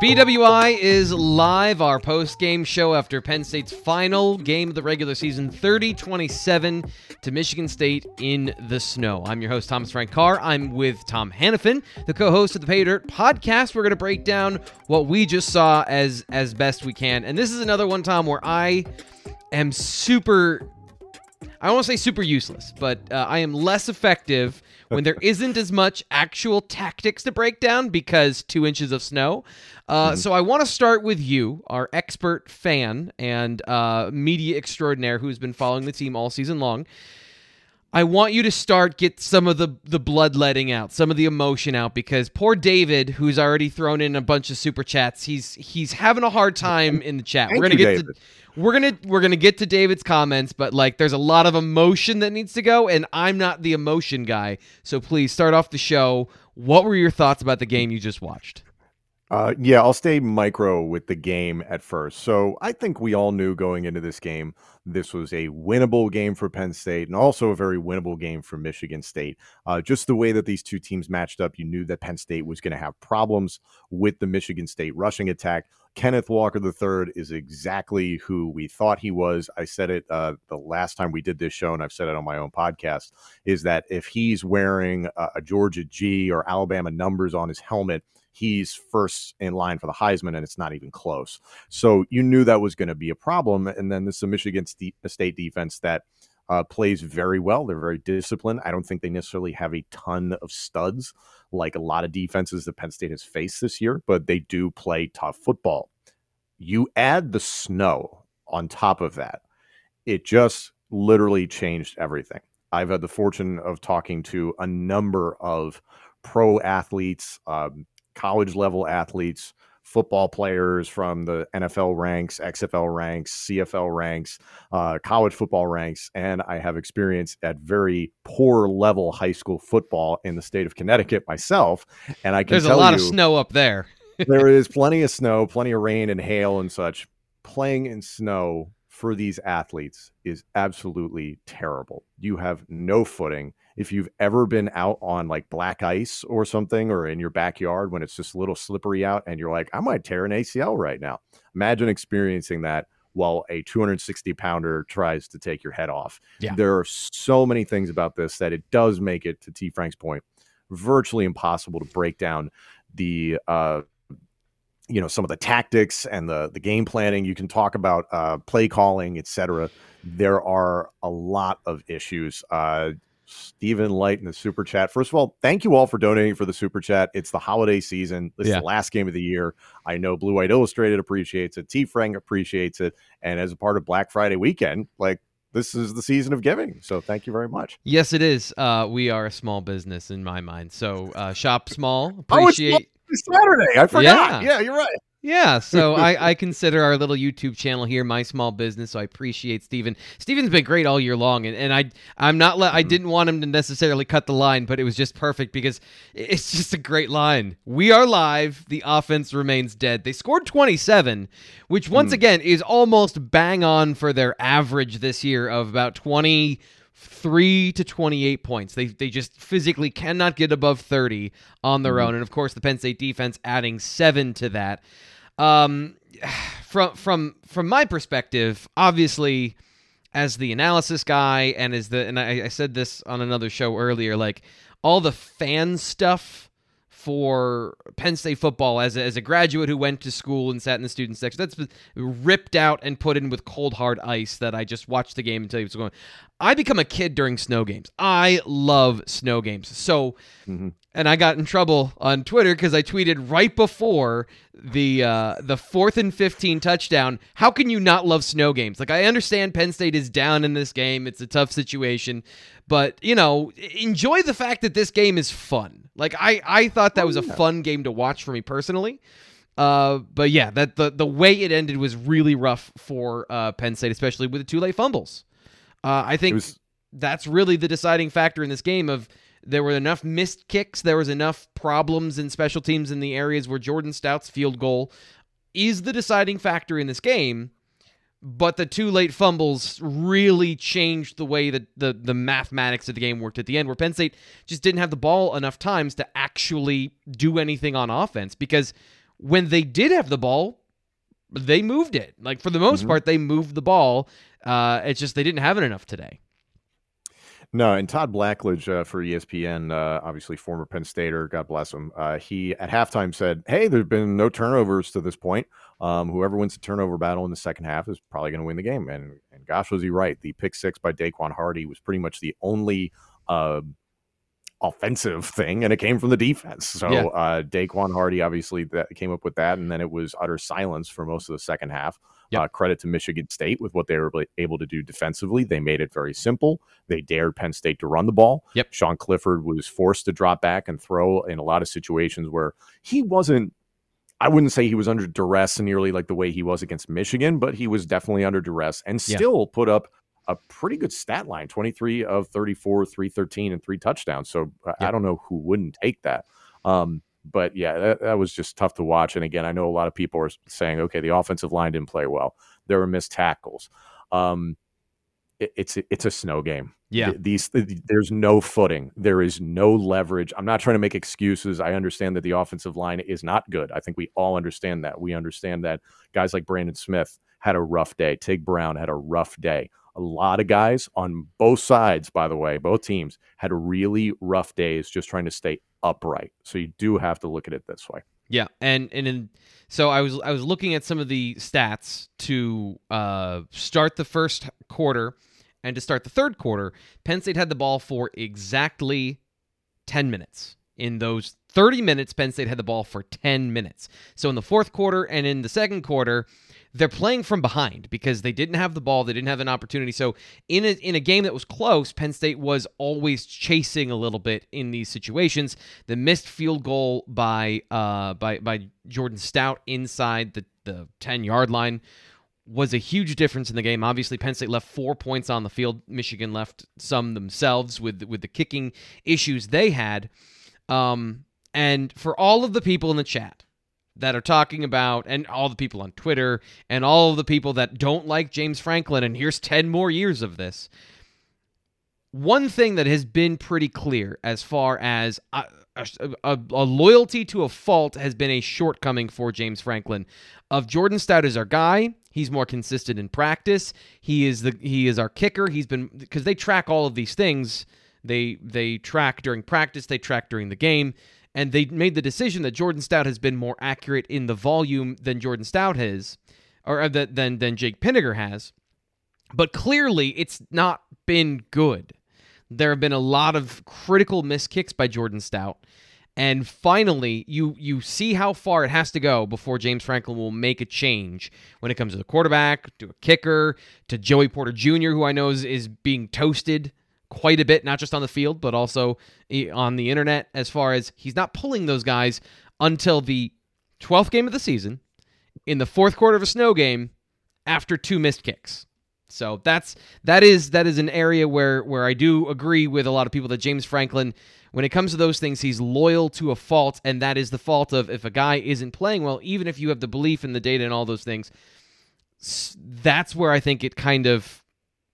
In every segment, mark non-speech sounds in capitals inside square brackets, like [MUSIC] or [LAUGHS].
BWI is live, our post game show after Penn State's final game of the regular season, 30 27 to Michigan State in the snow. I'm your host, Thomas Frank Carr. I'm with Tom Hannifan, the co host of the Paydirt podcast. We're going to break down what we just saw as, as best we can. And this is another one, Tom, where I am super I don't want to say super useless, but uh, I am less effective when there isn't as much actual tactics to break down because two inches of snow. Uh, mm-hmm. So I want to start with you, our expert fan and uh, media extraordinaire who's been following the team all season long. I want you to start get some of the the bloodletting out, some of the emotion out because poor David, who's already thrown in a bunch of super chats, he's he's having a hard time in the chat. Thank we're gonna you, get David. to we're gonna we're gonna get to David's comments, but like there's a lot of emotion that needs to go, and I'm not the emotion guy. So please start off the show. What were your thoughts about the game you just watched? Uh, yeah, I'll stay micro with the game at first. So I think we all knew going into this game this was a winnable game for Penn State and also a very winnable game for Michigan State. Uh, just the way that these two teams matched up, you knew that Penn State was going to have problems with the Michigan State rushing attack. Kenneth Walker III is exactly who we thought he was. I said it uh, the last time we did this show, and I've said it on my own podcast. Is that if he's wearing a, a Georgia G or Alabama numbers on his helmet, he's first in line for the Heisman, and it's not even close. So you knew that was going to be a problem. And then this is a Michigan State defense that uh, plays very well. They're very disciplined. I don't think they necessarily have a ton of studs like a lot of defenses that Penn State has faced this year, but they do play tough football. You add the snow on top of that, it just literally changed everything. I've had the fortune of talking to a number of pro athletes, um, college level athletes, football players from the NFL ranks, XFL ranks, CFL ranks, uh, college football ranks, and I have experience at very poor level high school football in the state of Connecticut myself. And I can there's a lot you, of snow up there. [LAUGHS] there is plenty of snow, plenty of rain and hail and such. Playing in snow for these athletes is absolutely terrible. You have no footing. If you've ever been out on like black ice or something or in your backyard when it's just a little slippery out and you're like, I might tear an ACL right now. Imagine experiencing that while a 260 pounder tries to take your head off. Yeah. There are so many things about this that it does make it, to T. Frank's point, virtually impossible to break down the uh, you know some of the tactics and the the game planning you can talk about uh, play calling etc there are a lot of issues uh, Stephen Light in the super chat. First of all, thank you all for donating for the super chat. It's the holiday season. This yeah. is the last game of the year. I know Blue White Illustrated appreciates it. T Frank appreciates it. And as a part of Black Friday weekend, like this is the season of giving. So thank you very much. Yes, it is. Uh, we are a small business in my mind. So uh, shop small. Appreciate. Saturday. I forgot. Yeah, yeah you're right. Yeah, [LAUGHS] so I, I consider our little YouTube channel here my small business. So I appreciate Steven. Steven's been great all year long, and, and I I'm not le- I mm-hmm. didn't want him to necessarily cut the line, but it was just perfect because it's just a great line. We are live. The offense remains dead. They scored 27, which once mm. again is almost bang on for their average this year of about 20 three to 28 points. They, they just physically cannot get above 30 on their mm-hmm. own. And of course, the Penn State defense adding seven to that. Um, from, from, from my perspective, obviously, as the analysis guy and as the, and I, I said this on another show earlier, like all the fan stuff for Penn State football as a, as a graduate who went to school and sat in the student section. That's ripped out and put in with cold hard ice that I just watched the game and tell you what's going. I become a kid during snow games. I love snow games. So, mm-hmm. and I got in trouble on Twitter because I tweeted right before the uh, the fourth and fifteen touchdown. How can you not love snow games? Like I understand Penn State is down in this game. It's a tough situation, but you know, enjoy the fact that this game is fun. Like I, I thought that oh, was a fun game to watch for me personally. Uh, but yeah, that the the way it ended was really rough for uh, Penn State, especially with the two late fumbles. Uh, I think was... that's really the deciding factor in this game. Of there were enough missed kicks, there was enough problems in special teams in the areas where Jordan Stout's field goal is the deciding factor in this game but the two late fumbles really changed the way that the, the mathematics of the game worked at the end, where Penn State just didn't have the ball enough times to actually do anything on offense because when they did have the ball, they moved it. Like for the most Mhm. part, they moved the ball. Uh, it's just they didn't have it enough today. No, and Todd Blackledge uh, for ESPN, uh, obviously former Penn Stater, God bless him. Uh, he at halftime said, "Hey, there've been no turnovers to this point. Um, whoever wins the turnover battle in the second half is probably going to win the game." And and gosh, was he right? The pick six by Daequan Hardy was pretty much the only uh, offensive thing, and it came from the defense. So Yeah. uh, Daequan Hardy obviously that came up with that, and then it was utter silence for most of the second half. Yep. Uh, credit to Michigan State with what they were able to do defensively. They made it very simple. They dared Penn State to run the ball. Yep. Sean Clifford was forced to drop back and throw in a lot of situations where he wasn't. I wouldn't say he was under duress nearly like the way he was against Michigan, but he was definitely under duress and Yeah. still put up a pretty good stat line 23 of 34, 313, and three touchdowns. So I- I don't know who wouldn't take that. Um, but yeah, that, that was just tough to watch. And again, I know a lot of people are saying, okay, the offensive line didn't play well. There were missed tackles. Um, it, it's it's a snow game. Yeah. These there's no footing. There is no leverage. I'm not trying to make excuses. I understand that the offensive line is not good. I think we all understand that. We understand that guys like Brandon Smith had a rough day. Tig Brown had a rough day. A lot of guys on both sides, by the way, both teams had really rough days just trying to stay upright. So you do have to look at it this way. Yeah, and and in, so I was I was looking at some of the stats to uh, start the first quarter and to start the third quarter. Penn State had the ball for exactly ten minutes. In those thirty minutes, Penn State had the ball for ten minutes. So in the fourth quarter and in the second quarter, they're playing from behind because they didn't have the ball, they didn't have an opportunity. So in a, in a game that was close, Penn State was always chasing a little bit in these situations. The missed field goal by uh, by by Jordan Stout inside the the ten yard line was a huge difference in the game. Obviously, Penn State left four points on the field. Michigan left some themselves with with the kicking issues they had. Um, and for all of the people in the chat that are talking about, and all the people on Twitter, and all the people that don't like James Franklin, and here's 10 more years of this. One thing that has been pretty clear as far as a, a, a, a loyalty to a fault has been a shortcoming for James Franklin. Of Jordan Stout is our guy. He's more consistent in practice. He is the he is our kicker. He's been because they track all of these things. They they track during practice. They track during the game and they made the decision that Jordan Stout has been more accurate in the volume than Jordan Stout has, or uh, that than than Jake Pinegar has. But clearly, it's not been good. There have been a lot of critical missed kicks by Jordan Stout, and finally, you you see how far it has to go before James Franklin will make a change when it comes to the quarterback, to a kicker, to Joey Porter Jr., who I know is, is being toasted quite a bit, not just on the field, but also on the internet, as far as he's not pulling those guys until the 12th game of the season in the fourth quarter of a snow game after two missed kicks. So that's that is that is an area where where I do agree with a lot of people that James Franklin when it comes to those things he's loyal to a fault and that is the fault of if a guy isn't playing well even if you have the belief in the data and all those things that's where I think it kind of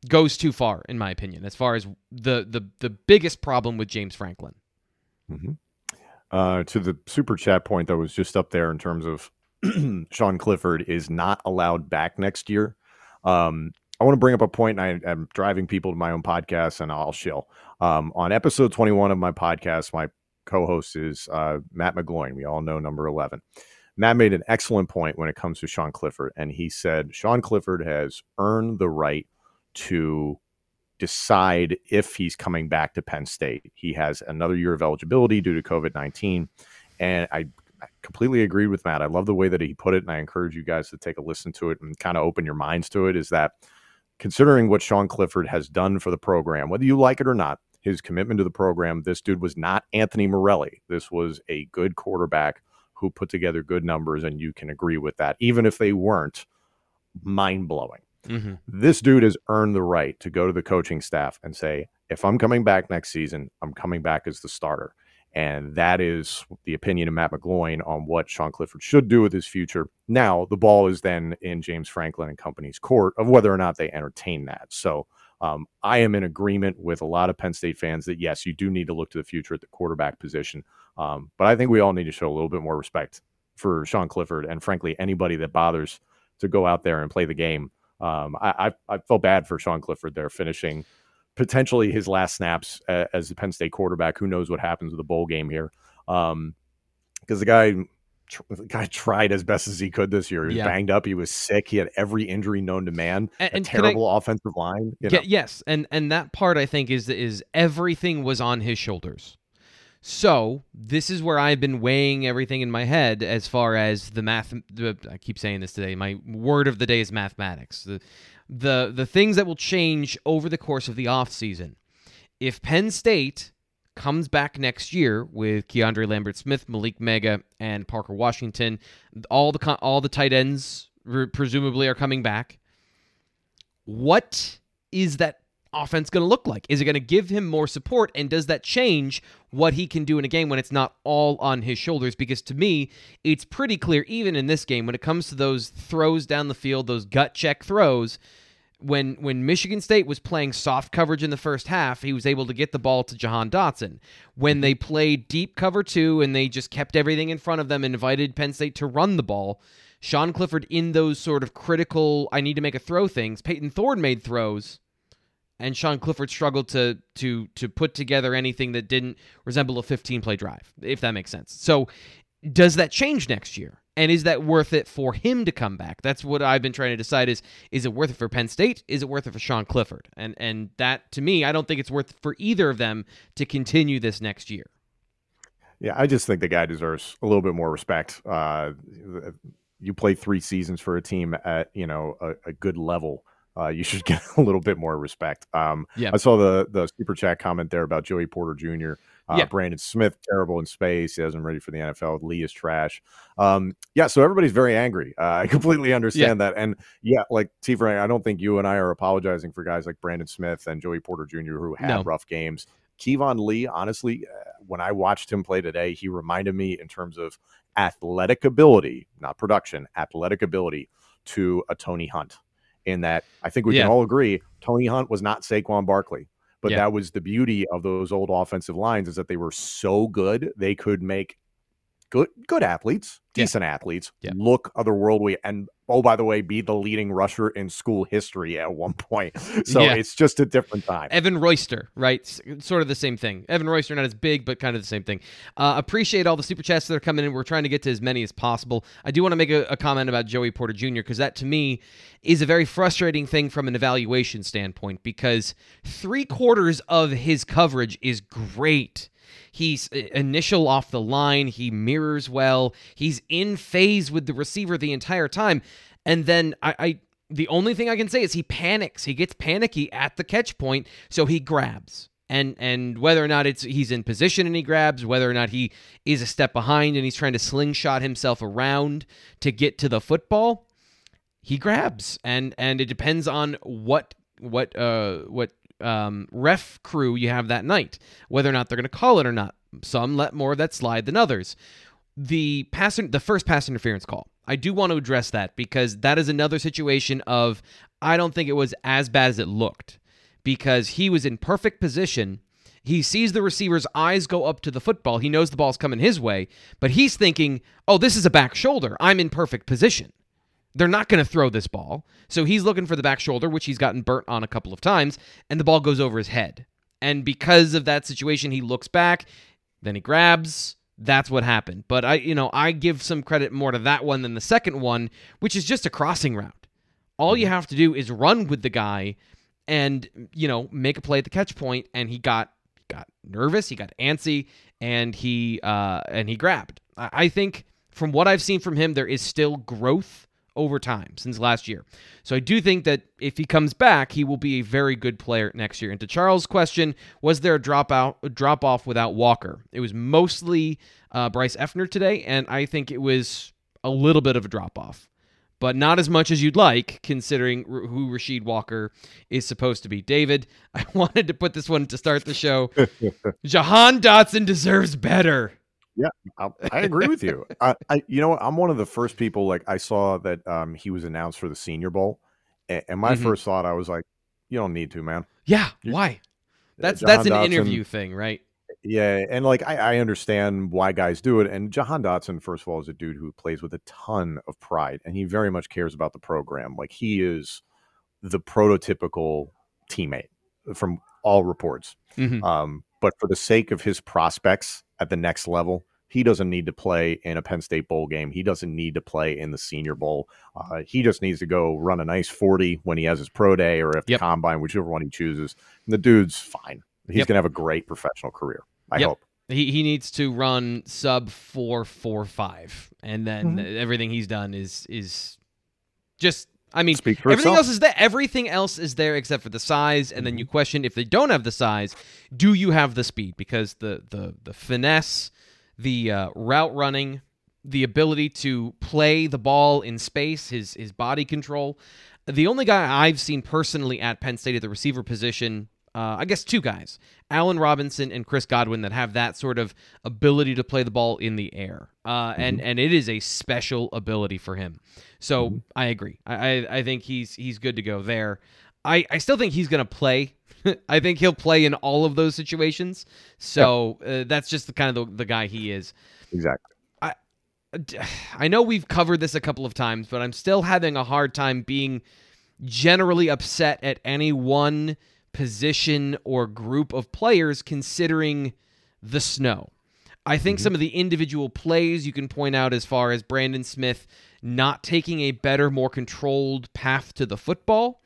goes too far, in my opinion, as far as the the the biggest problem with James Franklin. Mm-hmm. Uh, to the super chat point that was just up there in terms of [CLEARS THROAT] Sean Clifford is not allowed back next year. Um, I want to bring up a point, and I, am driving people to my own podcast, and I'll shill. Um, on episode 21 of my podcast, my co-host is uh, Matt McGloin. We all know number 11. Matt made an excellent point when it comes to Sean Clifford, and he said Sean Clifford has earned the right to decide if he's coming back to Penn State. He has another year of eligibility due to COVID 19. And I, completely agreed with Matt. I love the way that he put it. And I encourage you guys to take a listen to it and kind of open your minds to it. Is that considering what Sean Clifford has done for the program, whether you like it or not, his commitment to the program, this dude was not Anthony Morelli. This was a good quarterback who put together good numbers. And you can agree with that, even if they weren't mind blowing. Mm-hmm. This dude has earned the right to go to the coaching staff and say, if I'm coming back next season, I'm coming back as the starter. And that is the opinion of Matt McGloin on what Sean Clifford should do with his future. Now, the ball is then in James Franklin and company's court of whether or not they entertain that. So um, I am in agreement with a lot of Penn State fans that, yes, you do need to look to the future at the quarterback position. Um, but I think we all need to show a little bit more respect for Sean Clifford and frankly anybody that bothers to go out there and play the game. Um, I, I, I felt bad for Sean Clifford there finishing potentially his last snaps as the Penn State quarterback. Who knows what happens with the bowl game here? Because um, the guy the guy tried as best as he could this year. He was yeah. banged up. He was sick. He had every injury known to man. And, and terrible I, offensive line. You know? Yes, and and that part I think is is everything was on his shoulders. So this is where I've been weighing everything in my head as far as the math. I keep saying this today. My word of the day is mathematics. The the the things that will change over the course of the off season. If Penn State comes back next year with Keandre Lambert Smith, Malick Meiga, and Parker Washington. All the all the tight ends presumably are coming back. What is that offense going to look like? Is it going to give him more support, and does that change what he can do in a game when it's not all on his shoulders? Because to me, it's pretty clear, even in this game, when it comes to those throws down the field, those gut check throws when when Michigan State was playing soft coverage in the first half, he was able to get the ball to Jahan Dotson. When they played deep cover two and they just kept everything in front of them and invited Penn State to run the ball, Sean Clifford in those sort of critical I need to make a throw things, Payton Thorne made throws and Sean Clifford struggled to to to put together anything that didn't resemble a 15 play drive, if that makes sense. So does that change next year? And is that worth it for him to come back? That's what I've been trying to decide is is it worth it for Penn State? Is it worth it for Sean Clifford? And and that to me, I don't think it's worth for either of them to continue this next year. Yeah, I just think the guy deserves a little bit more respect. Uh, you play three seasons for a team at you know a, a good level. Uh, you should [LAUGHS] get a little bit more respect. Um, yeah. I saw the the super chat comment there about Joey Porter Jr. Uh, yeah. Brandon Smith, terrible in space. He hasn't ready for the NFL. Lee is trash. Um, yeah, so everybody's very angry. Uh, I [LAUGHS] completely understand yeah. that. And yeah, like T. Frank, I don't think you and I are apologizing for guys like Brandon Smith and Joey Porter Jr. who had no. rough games. Keyvone Lee, honestly, uh, when I watched him play today, he reminded me in terms of athletic ability, not production, athletic ability to a Tony Hunt. In that, I think we yeah. can all agree Tony Hunt was not Saquon Barkley. But yeah. that was the beauty of those old offensive lines is that they were so good they could make good good athletes, decent yeah. athletes, yeah. look otherworldly, and oh by the way, be the leading rusher in school history at one point. [LAUGHS] So yeah. it's just a different time. Evan Royster, right? Sort of the same thing. Evan Royster, not as big, but kind of the same thing. Uh, appreciate all the super chats that are coming in. We're trying to get to as many as possible. I do want to make a, a comment about Joey Porter Jr. because that to me is a very frustrating thing from an evaluation standpoint because three quarters of his coverage is great He's uh, initial off the line. He mirrors well. He's in phase with the receiver the entire time. And then I, I the only thing I can say is he panics. He gets panicky at the catch point, so he grabs. And and whether or not it's he's in position and he grabs, whether or not he is a step behind and he's trying to slingshot himself around to get to the football, he grabs. And and it depends on what what uh what um, ref crew you have that night, whether or not they're going to call it or not. Some let more of that slide than others. The pass, the first pass interference call, I do want to address that because that is another situation of I don't think it was as bad as it looked because he was in perfect position. He sees the receiver's eyes go up to the football. He knows the ball's coming his way, but he's thinking, "Oh, this is a back shoulder. I'm in perfect position." They're not going to throw this ball. So he's looking for the back shoulder, which he's gotten burnt on a couple of times, and the ball goes over his head. And because of that situation, he looks back, then he grabs. That's what happened. But I, you know, I give some credit more to that one than the second one, which is just a crossing route. All you mm-hmm. have to do is run with the guy and, you know, make a play at the catch point and he got got nervous, he got antsy, and he uh and he grabbed. I think from what I've seen from him, there is still growth over time since last year. So I do think that if he comes back, he will be a very good player next year. And to Charles' question, was there a drop out, a drop off without Walker? It was mostly uh, Bryce Effner today, and I think it was a little bit of a drop off. But not as much as you'd like, considering who Rasheed Walker is supposed to be. David, [LAUGHS] I wanted to put this one to start the show. [LAUGHS] Jahan Dotson deserves better. Yeah, I, I agree with you. [LAUGHS] I, I, you know, what? I'm one of the first people. Like, I saw that um, he was announced for the Senior Bowl, and, and my mm-hmm. first thought, I was like, "You don't need to, man." Yeah, You're, why? That's that's an Dotson, interview thing, right? Yeah, and like I, I understand why guys do it. And Jahan Dotson, first of all, is a dude who plays with a ton of pride, and he very much cares about the program. Like he is the prototypical teammate from all reports. Mhm. Um, but for the sake of his prospects at the next level, he doesn't need to play in a Penn State bowl game. He doesn't need to play in the Senior Bowl. Uh, he just needs to go run a nice forty when he has his pro day or at the Yep. combine, whichever one he chooses. And the dude's fine. He's Yep. gonna have a great professional career. I Yep. hope. He he needs to run sub four four five, and then Mhm. everything he's done is is just. I mean, everything itself. else is there. Everything else is there except for the size, and Mm-hmm. then you question if they don't have the size, do you have the speed? Because the the the finesse, the uh, route running, the ability to play the ball in space, his his body control. The only guy I've seen personally at Penn State at the receiver position, uh, I guess two guys, Allen Robinson and Chris Godwin, that have that sort of ability to play the ball in the air, uh, and and it is a special ability for him. So I agree. I, I I think he's he's good to go there. I I still think he's gonna play. [LAUGHS] I think he'll play in all of those situations. So uh, that's just the kind of the, the guy he is. Exactly. I [SIGHS] I know we've covered this a couple of times, but I'm still having a hard time being generally upset at any one position or group of players considering the snow. I think mm-hmm. some of the individual plays you can point out as far as Brandon Smith not taking a better, more controlled path to the football.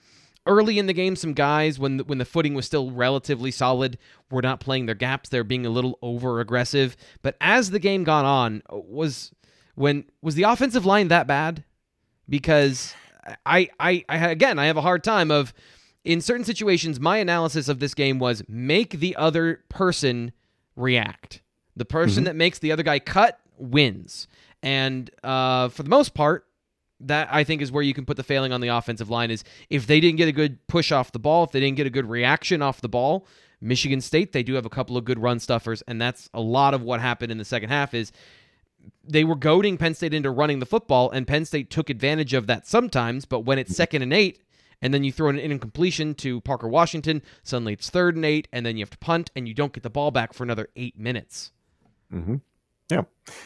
Early in the game, some guys, when the, when the footing was still relatively solid, were not playing their gaps. They're being a little over aggressive. But as the game gone on, was when was the offensive line that bad? Because I, I, I again, I have a hard time of in certain situations. My analysis of this game was make the other person react. The person that makes the other guy cut wins. And uh, for the most part, that I think is where you can put the failing on the offensive line is if they didn't get a good push off the ball, if they didn't get a good reaction off the ball. Michigan State, they do have a couple of good run stuffers, and that's a lot of what happened in the second half. Is they were goading Penn State into running the football, and Penn State took advantage of that sometimes. But when it's second and eight, and then you throw an incompletion to Parker Washington, suddenly it's third and eight, and then you have to punt, and you don't get the ball back for another eight minutes. hmm Yeah.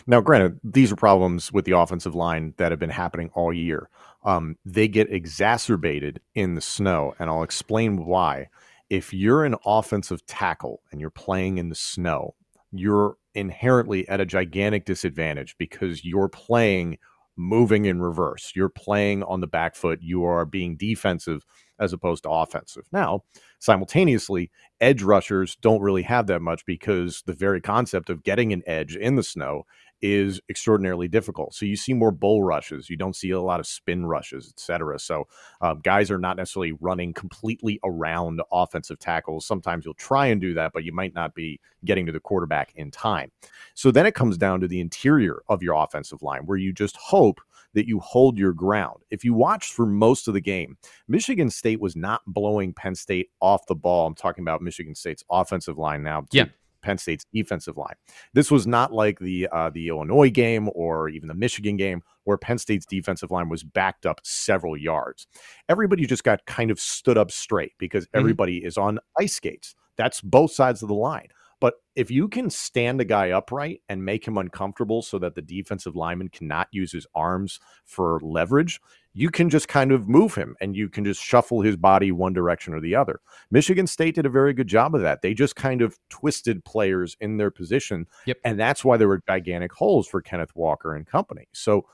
Now, granted, these are problems with the offensive line that have been happening all year. Um, they get exacerbated in the snow, and I'll explain why. If you're an offensive tackle and you're playing in the snow, you're inherently at a gigantic disadvantage because you're playing moving in reverse. You're playing on the back foot. You are being defensive as opposed to offensive. Now, simultaneously, edge rushers don't really have that much because the very concept of getting an edge in the snow is extraordinarily difficult. So you see more bull rushes. You don't see a lot of spin rushes, etc. So um, guys are not necessarily running completely around offensive tackles. Sometimes you'll try and do that, but you might not be getting to the quarterback in time. So then it comes down to the interior of your offensive line where you just hope that you hold your ground. If you watched for most of the game, Michigan State was not blowing Penn State off the ball. I'm talking about Michigan State's offensive line now. Yeah. Penn State's defensive line. This was not like the uh, the Illinois game or even the Michigan game where Penn State's defensive line was backed up several yards. Everybody just got kind of stood up straight because everybody is on ice skates. That's both sides of the line. But if you can stand a guy upright and make him uncomfortable so that the defensive lineman cannot use his arms for leverage, you can just kind of move him and you can just shuffle his body one direction or the other. Michigan State did a very good job of that. They just kind of twisted players in their position. Yep. And that's why there were gigantic holes for Kenneth Walker and company. So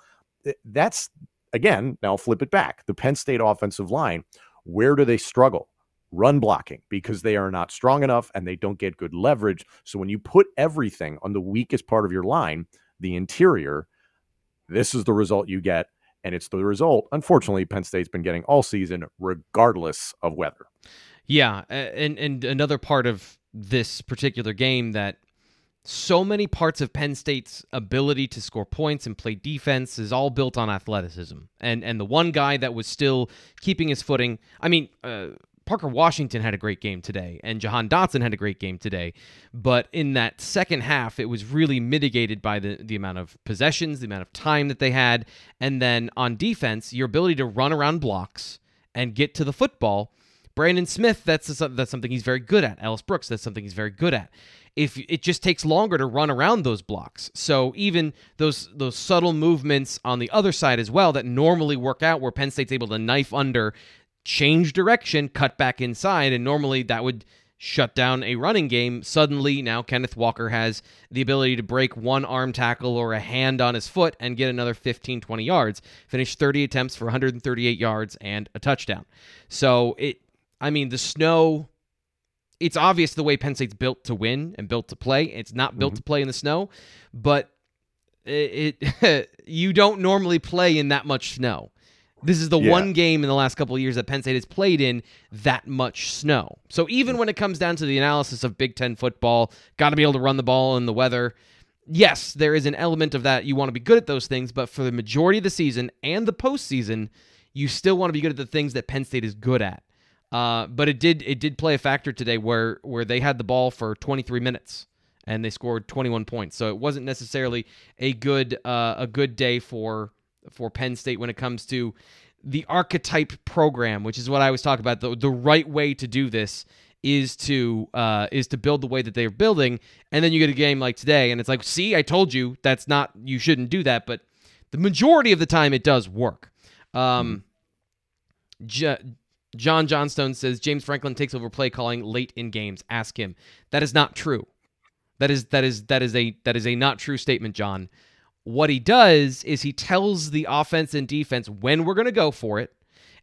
eh, that's, again, now flip it back. The Penn State offensive line, where do they struggle? Run blocking because they are not strong enough and they don't get good leverage. So when you put everything on the weakest part of your line, the interior, this is the result you get. And it's the result, unfortunately, Penn State's been getting all season, regardless of weather. Yeah, and and another part of this particular game that so many parts of Penn State's ability to score points and play defense is all built on athleticism. And and the one guy that was still keeping his footing, I mean, uh, Parker Washington had a great game today, and Jahan Dotson had a great game today. But in that second half, it was really mitigated by the, the amount of possessions, the amount of time that they had. And then on defense, your ability to run around blocks and get to the football. Brandon Smith, that's that's something he's very good at. Ellis Brooks, that's something he's very good at. If it just takes longer to run around those blocks, so even those those subtle movements on the other side as well that normally work out, where Penn State's able to knife under, change direction, cut back inside, and normally that would shut down a running game. Suddenly, now Kenneth Walker has the ability to break one arm tackle or a hand on his foot and get another 15, 20 yards. Finished 30 attempts for 138 yards and a touchdown. So it, I mean, the snow. It's obvious the way Penn State's built to win and built to play. It's not built mm-hmm. to play in the snow, but it, it [LAUGHS] you don't normally play in that much snow. This is the yeah. one game in the last couple of years that Penn State has played in that much snow. So even when it comes down to the analysis of Big Ten football, got to be able to run the ball in the weather. Yes, there is an element of that. You want to be good at those things, but for the majority of the season and the postseason, you still want to be good at the things that Penn State is good at. Uh, but it did it did play a factor today where where they had the ball for 23 minutes and they scored 21 points. So it wasn't necessarily a good uh, a good day for for Penn State when it comes to the archetype program, which is what I was talking about. The, the right way to do this is to uh, is to build the way that they're building, and then you get a game like today, and it's like, see, I told you that's not you shouldn't do that, but the majority of the time it does work. Um, J- John Johnstone says James Franklin takes over play calling late in games. Ask him. That is not true. That is that is that is a that is a not true statement, John. What he does is he tells the offense and defense when we're going to go for it,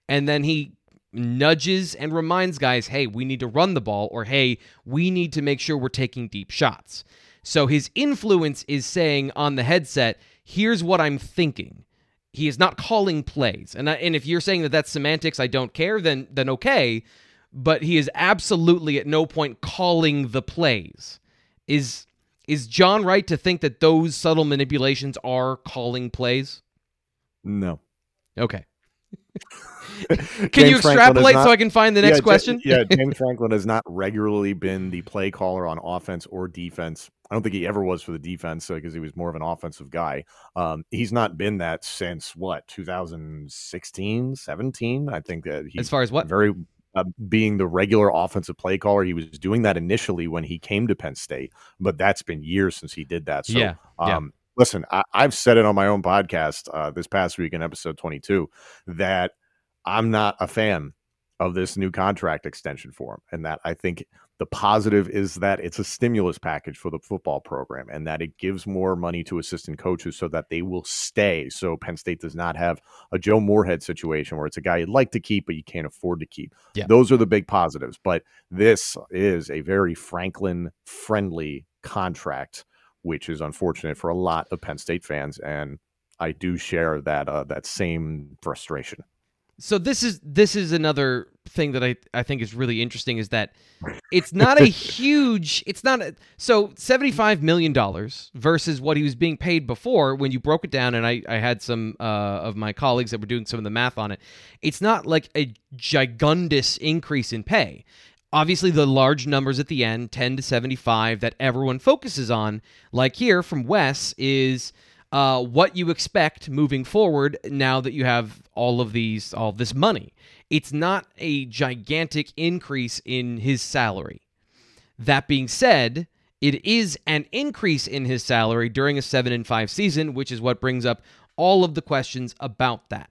and then he nudges and reminds guys, hey, we need to run the ball, or hey, we need to make sure we're taking deep shots. So his influence is saying on the headset, here's what I'm thinking. He is not calling plays. And, I, and if you're saying that that's semantics, I don't care, then, then okay. But he is absolutely at no point calling the plays. Is is John right to think that those subtle manipulations are calling plays? No. Okay. [LAUGHS] can you extrapolate not, so I can find the next yeah, question? yeah, [LAUGHS] James Franklin has not regularly been the play caller on offense or defense. I don't think he ever was for the defense because uh, he was more of an offensive guy. Um, he's not been that since what 2016, 17. I think that as far as what very uh, being the regular offensive play caller. He was doing that initially when he came to Penn State, but that's been years since he did that. So, yeah, yeah. Um, listen, I, have said it on my own podcast uh, this past week in episode 22 that I'm not a fan of this new contract extension for him, and that I think the positive is that it's a stimulus package for the football program and that it gives more money to assistant coaches so that they will stay. So Penn State does not have a Joe Moorhead situation where it's a guy you'd like to keep, but you can't afford to keep. Yeah. Those are the big positives. But this is a very Franklin friendly contract, which is unfortunate for a lot of Penn State fans. And I do share that uh, that same frustration. So this is this is another thing that I, I think is really interesting is that it's not a [LAUGHS] huge it's not a, so 75 million dollars versus what he was being paid before when you broke it down and I, I had some uh, of my colleagues that were doing some of the math on it. It's not like a gigundous increase in pay. Obviously the large numbers at the end 10 to 75 that everyone focuses on like here from Wes is uh, what you expect moving forward now that you have all of these all this money. It's not a gigantic increase in his salary. That being said, it is an increase in his salary during a 7 and 5 season, which is what brings up all of the questions about that.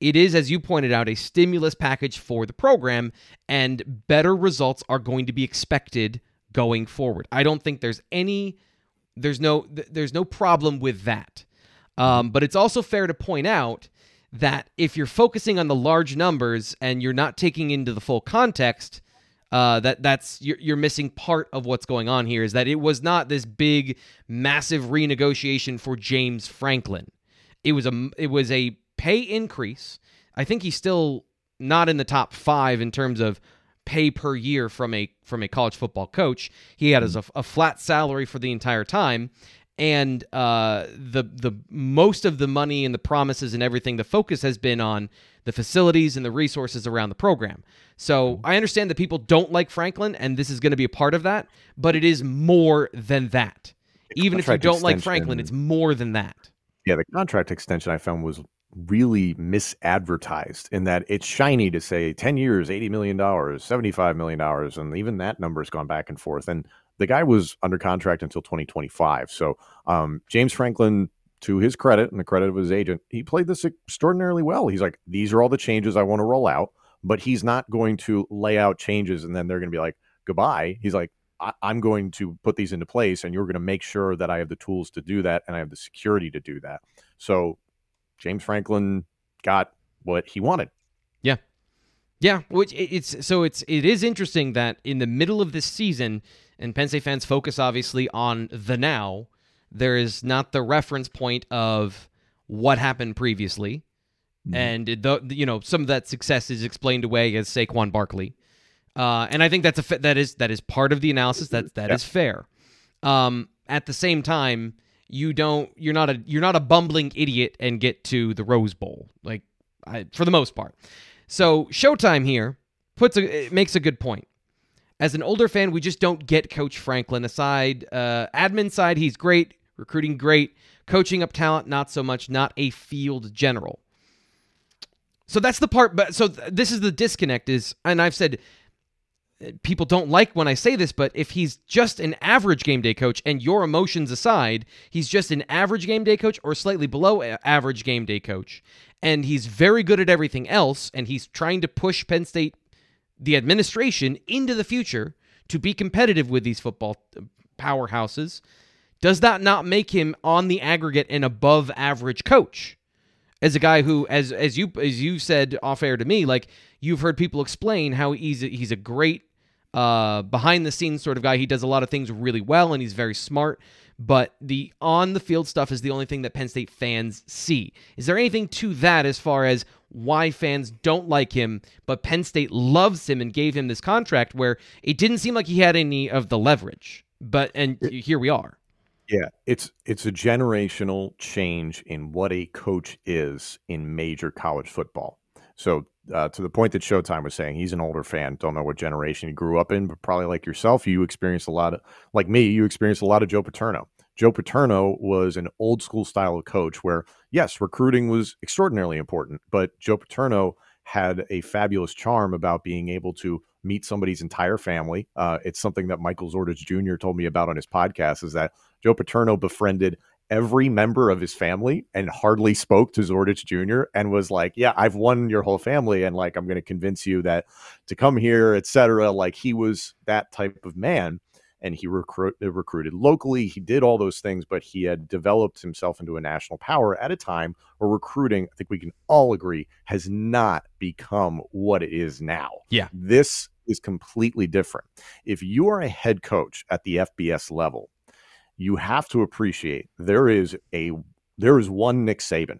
It is, as you pointed out, a stimulus package for the program, and better results are going to be expected going forward. I don't think there's any there's no there's no problem with that. Um, but it's also fair to point out that if you're focusing on the large numbers and you're not taking into the full context, uh, that that's you're, you're missing part of what's going on here. Is that it was not this big, massive renegotiation for James Franklin. It was a it was a pay increase. I think he's still not in the top five in terms of pay per year from a from a college football coach. He had as a, a flat salary for the entire time, and uh, the the most of the money and the promises and everything, the focus has been on the facilities and the resources around the program. So I understand that people don't like Franklin, and this is going to be a part of that, but it is more than that. Even if you don't like Franklin, it's more than that. Yeah, the contract extension I found was really misadvertised in that it's shiny to say 10 years, $80 million, $75 million. And even that number has gone back and forth. And the guy was under contract until 2025. So um, James Franklin, to his credit and the credit of his agent, he played this extraordinarily well. He's like, these are all the changes I want to roll out, but he's not going to lay out changes and then they're going to be like, goodbye. He's like, I- I'm going to put these into place and you're going to make sure that I have the tools to do that and I have the security to do that. So James Franklin got what he wanted. Yeah. Yeah, which it's so it's it is interesting that in the middle of this season, and Penn State fans focus obviously on the now. There is not the reference point of what happened previously, mm-hmm. and the you know some of that success is explained away as Saquon Barkley, uh, and I think that's a that is that is part of the analysis. That that yeah. is fair. Um, at the same time, you don't you're not a you're not a bumbling idiot and get to the Rose Bowl like I, for the most part. So Showtime here puts a makes a good point as an older fan, we just don't get Coach Franklin. Aside, uh, admin side, he's great, recruiting great, coaching up talent, not so much, not a field general. So that's the part. But so th- this is the disconnect. Is and I've said people don't like when I say this, but if he's just an average game day coach, and your emotions aside, he's just an average game day coach or slightly below average game day coach, and he's very good at everything else, and he's trying to push Penn State the administration into the future to be competitive with these football powerhouses, does that not make him on the aggregate an above average coach? As a guy who, as as you as you said off air to me, like you've heard people explain how he's a, he's a great uh, behind the scenes sort of guy. He does a lot of things really well, and he's very smart but the on the field stuff is the only thing that Penn State fans see. Is there anything to that as far as why fans don't like him, but Penn State loves him and gave him this contract where it didn't seem like he had any of the leverage? But and here we are. Yeah, it's it's a generational change in what a coach is in major college football. So uh, to the point that Showtime was saying, he's an older fan. Don't know what generation he grew up in, but probably like yourself, you experienced a lot of, like me, you experienced a lot of Joe Paterno. Joe Paterno was an old school style of coach where, yes, recruiting was extraordinarily important, but Joe Paterno had a fabulous charm about being able to meet somebody's entire family. Uh, it's something that Michael Zordich Jr. told me about on his podcast is that Joe Paterno befriended every member of his family and hardly spoke to Zordich Jr. and was like, "Yeah, I've won your whole family, and like I'm going to convince you that to come here, etc." Like he was that type of man, and he recruit, uh, recruited locally. He did all those things, but he had developed himself into a national power at a time where recruiting, I think we can all agree, has not become what it is now. Yeah, this is completely different. If you are a head coach at the FBS level you have to appreciate there is a there is one Nick Saban.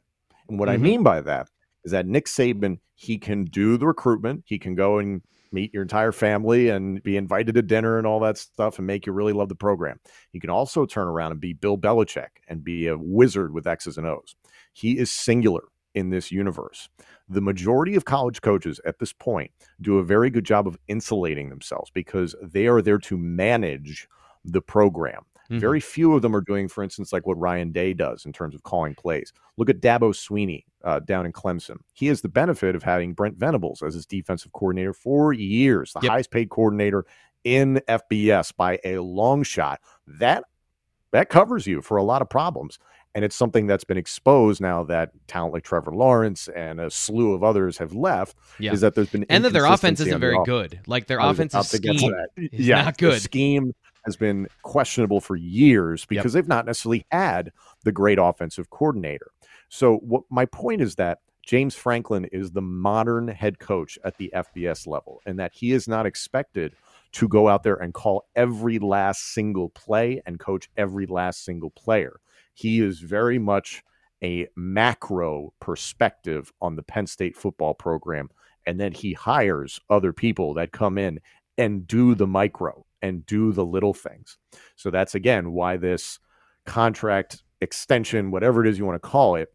And what mm-hmm. I mean by that is that Nick Saban, he can do the recruitment, he can go and meet your entire family and be invited to dinner and all that stuff and make you really love the program. He can also turn around and be Bill Belichick and be a wizard with X's and O's. He is singular in this universe. The majority of college coaches at this point do a very good job of insulating themselves because they are there to manage the program. Mm-hmm. Very few of them are doing, for instance, like what Ryan Day does in terms of calling plays. Look at Dabo Swinney uh, down in Clemson. He has the benefit of having Brent Venables as his defensive coordinator for years, the yep. highest paid coordinator in FBS by a long shot. That that covers you for a lot of problems. And it's something that's been exposed now that talent like Trevor Lawrence and a slew of others have left. Yeah. Is that there's been and that their offense isn't very good. Like their offensive scheme is yeah, not good. scheme has been questionable for years because yep. they've not necessarily had the great offensive coordinator. So what my point is that James Franklin is the modern head coach at the FBS level and that he is not expected to go out there and call every last single play and coach every last single player. He is very much a macro perspective on the Penn State football program and then he hires other people that come in and do the micro and do the little things. So that's again why this contract extension, whatever it is you want to call it,